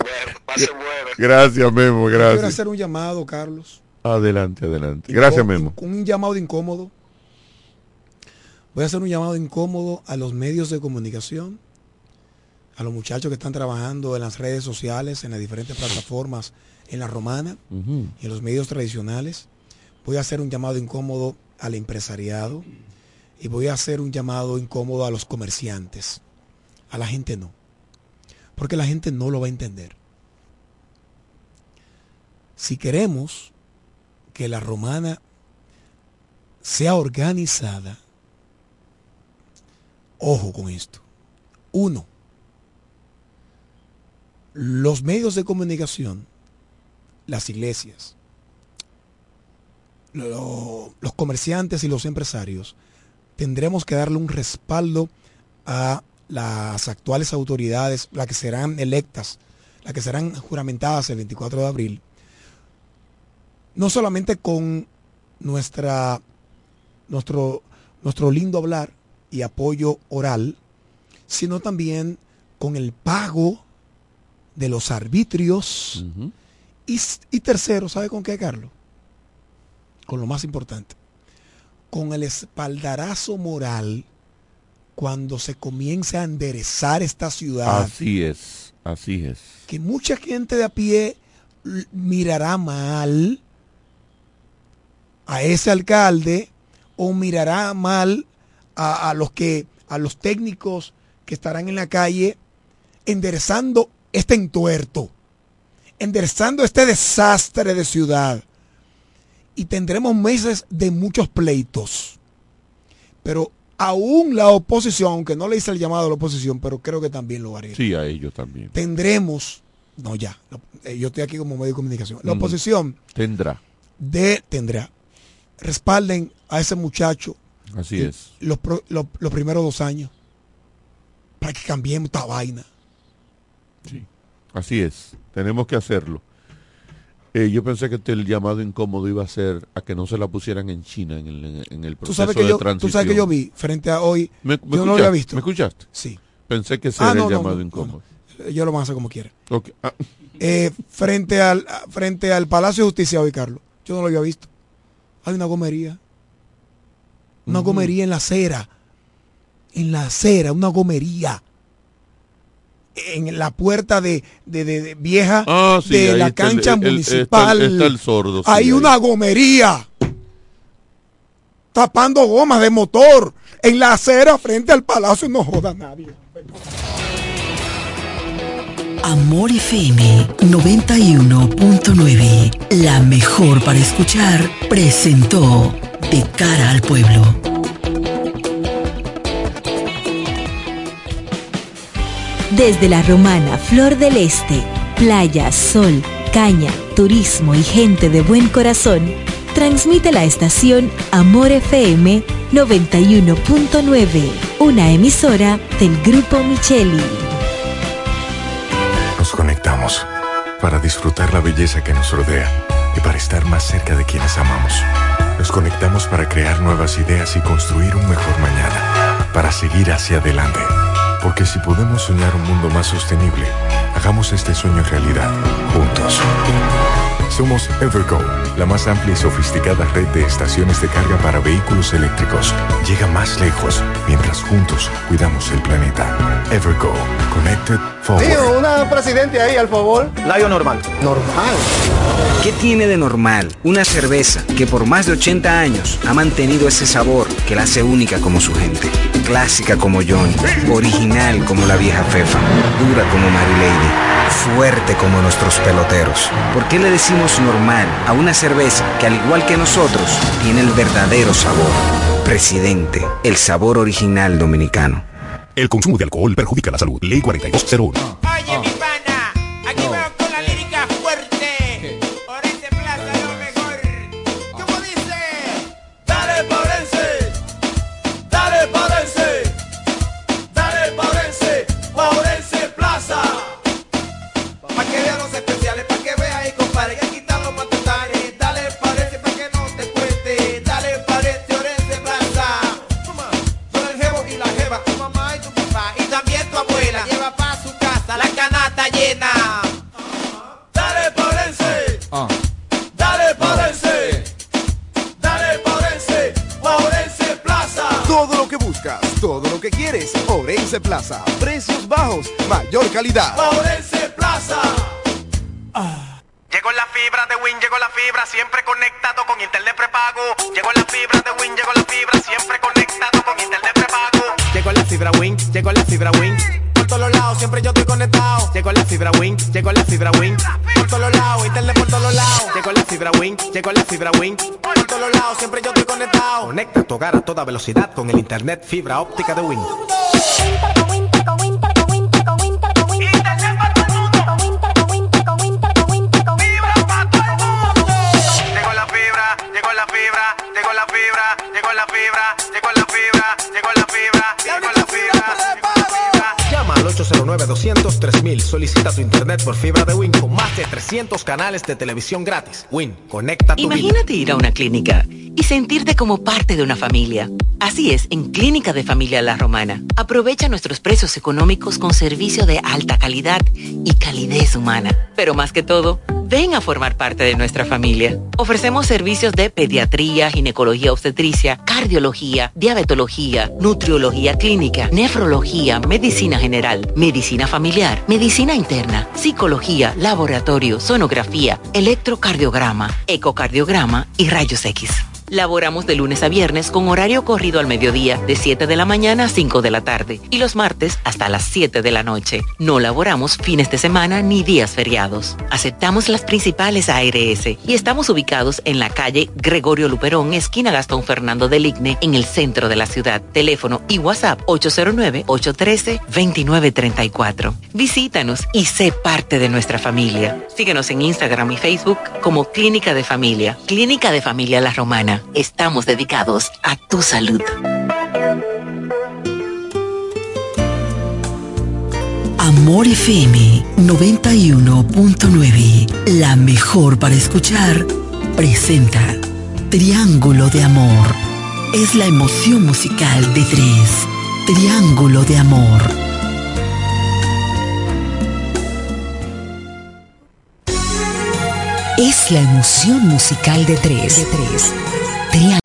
bueno, va a ser bueno. Gracias, Memo, Quiero gracias. hacer un llamado, Carlos. Adelante, adelante. Gracias, Memo. Con un llamado incómodo. Voy a hacer un llamado incómodo a los medios de comunicación, a los muchachos que están trabajando en las redes sociales, en las diferentes plataformas, en la romana y en los medios tradicionales. Voy a hacer un llamado incómodo al empresariado y voy a hacer un llamado incómodo a los comerciantes. A la gente no. Porque la gente no lo va a entender. Si queremos que la romana sea organizada, ojo con esto. Uno, los medios de comunicación, las iglesias, lo- los comerciantes y los empresarios, tendremos que darle un respaldo a las actuales autoridades, las que serán electas, las que serán juramentadas el 24 de abril, no solamente con nuestra, nuestro, nuestro lindo hablar y apoyo oral, sino también con el pago de los arbitrios. y, y tercero, ¿sabe con qué, Carlos? Con lo más importante, con el espaldarazo moral cuando se comience a enderezar esta ciudad, Así es, así es. que mucha gente de a pie mirará mal a ese alcalde o mirará mal a, a los que a los técnicos que estarán en la calle enderezando este entuerto, enderezando este desastre de ciudad. Y tendremos meses de muchos pleitos. Pero aún la oposición, aunque no le hice el llamado a la oposición, pero creo que también lo haré Sí, a ellos también. tendremos, no ya, eh, yo estoy aquí como medio de comunicación, la oposición Tendrá, de, tendrá, respalden a ese muchacho así es. los, los- los primeros dos años para que cambiemos esta vaina. Así es, tenemos que hacerlo. Eh, yo pensé que este- el llamado incómodo iba a ser a que no se la pusieran en China en el, en el Tú proceso sabes, que de yo, tú transición. sabes que yo vi frente a hoy, ¿Me, me yo no lo había visto. ¿Me escuchaste? Sí. Pensé que ese Ah, era no, el llamado no, incómodo. Yo lo van a hacer como quiera. Ok, ah, Eh, frente, al, frente al Palacio de Justicia hoy, Carlos, yo no lo había visto. Hay una gomería. Una Ujú. gomería en la acera. En la acera, una gomería. En la puerta de, de- de- de vieja Ah, sí, de la el- cancha el- municipal. está el- está el sordo, sí, Hay ahí. una gomería. Tapando gomas de motor. En la acera frente al palacio no joda a nadie. Amor FM 91.9, la mejor para escuchar, presentó De cara al pueblo. Desde la romana Flor del Este, playa, sol, caña, turismo y gente de buen corazón, transmite la estación Amor FM 91.9, una emisora del Grupo Micheli. Nos conectamos para disfrutar la belleza que nos rodea y para estar más cerca de quienes amamos. Nos conectamos para crear nuevas ideas y construir un mejor mañana, para seguir hacia adelante. Porque si podemos soñar un mundo más sostenible, hagamos este sueño realidad, juntos. Somos Evergo, la más amplia y sofisticada red de estaciones de carga para vehículos eléctricos. Llega más lejos mientras juntos cuidamos el planeta. Evergo, Connected Forward. Tío, una presidente ahí, al favor. Layo normal. Normal. ¿Qué tiene de normal una cerveza que por más de 80 años ha mantenido ese sabor que la hace única como su gente? Clásica como Johnny, original como la vieja Fefa, dura como Mary Lady, fuerte como nuestros peloteros. ¿Por qué le decimos normal a una cerveza que al igual que nosotros tiene el verdadero sabor? Presidente, el sabor original dominicano. El consumo de alcohol perjudica la salud. Ley 4201. Plaza. Precios bajos, mayor calidad. Paurense Plaza. Llegó la fibra de Win, llegó la fibra, siempre conectado con internet prepago. Llegó la fibra de Win, llegó la fibra, siempre conectado con internet prepago. Llegó la fibra Win, llegó la fibra Win. Por todos lados, siempre yo estoy conectado. Llegó la fibra Win, llegó la fibra Win. Por todos lados, internet por todos lados. Llegó la fibra Win, llegó la fibra Win. Por todos lados, siempre yo estoy conectado. Conecta tu hogar a toda velocidad con el internet fibra óptica de Win. Llegó la fibra, llegó la fibra, llegó la fibra, llegó la fibra, llegó la fibra, llegó la fibra, llegó la fibra. Llama al 809-200-3000. Solicita tu internet por fibra de Win con más de 300 canales de televisión gratis. Win, conecta tu. Imagínate ir a una clínica sentirte como parte de una familia. Así es, en Clínica de Familia La Romana. Aprovecha nuestros precios económicos con servicio de alta calidad y calidez humana. Pero más que todo, Ven a formar parte de nuestra familia. Ofrecemos servicios de pediatría, ginecología obstetricia, cardiología, diabetología, nutriología clínica, nefrología, medicina general, medicina familiar, medicina interna, psicología, laboratorio, sonografía, electrocardiograma, ecocardiograma y rayos X. Laboramos de lunes a viernes con horario corrido al mediodía de 7 de la mañana a 5 de la tarde y los martes hasta las 7 de la noche. No laboramos fines de semana ni días feriados. Aceptamos las principales ARS y estamos ubicados en la calle Gregorio Luperón, esquina Gastón Fernando del Igne, en el centro de la ciudad. Teléfono y WhatsApp 809-813-2934. Visítanos y sé parte de nuestra familia. Síguenos en Instagram y Facebook como Clínica de Familia. Clínica de Familia La Romana. Estamos dedicados a tu salud. Amor FM 91.9, la mejor para escuchar, presenta Triángulo de Amor. Es la emoción musical de tres. Triángulo de Amor. Es la emoción musical de tres. De tres. Triángulo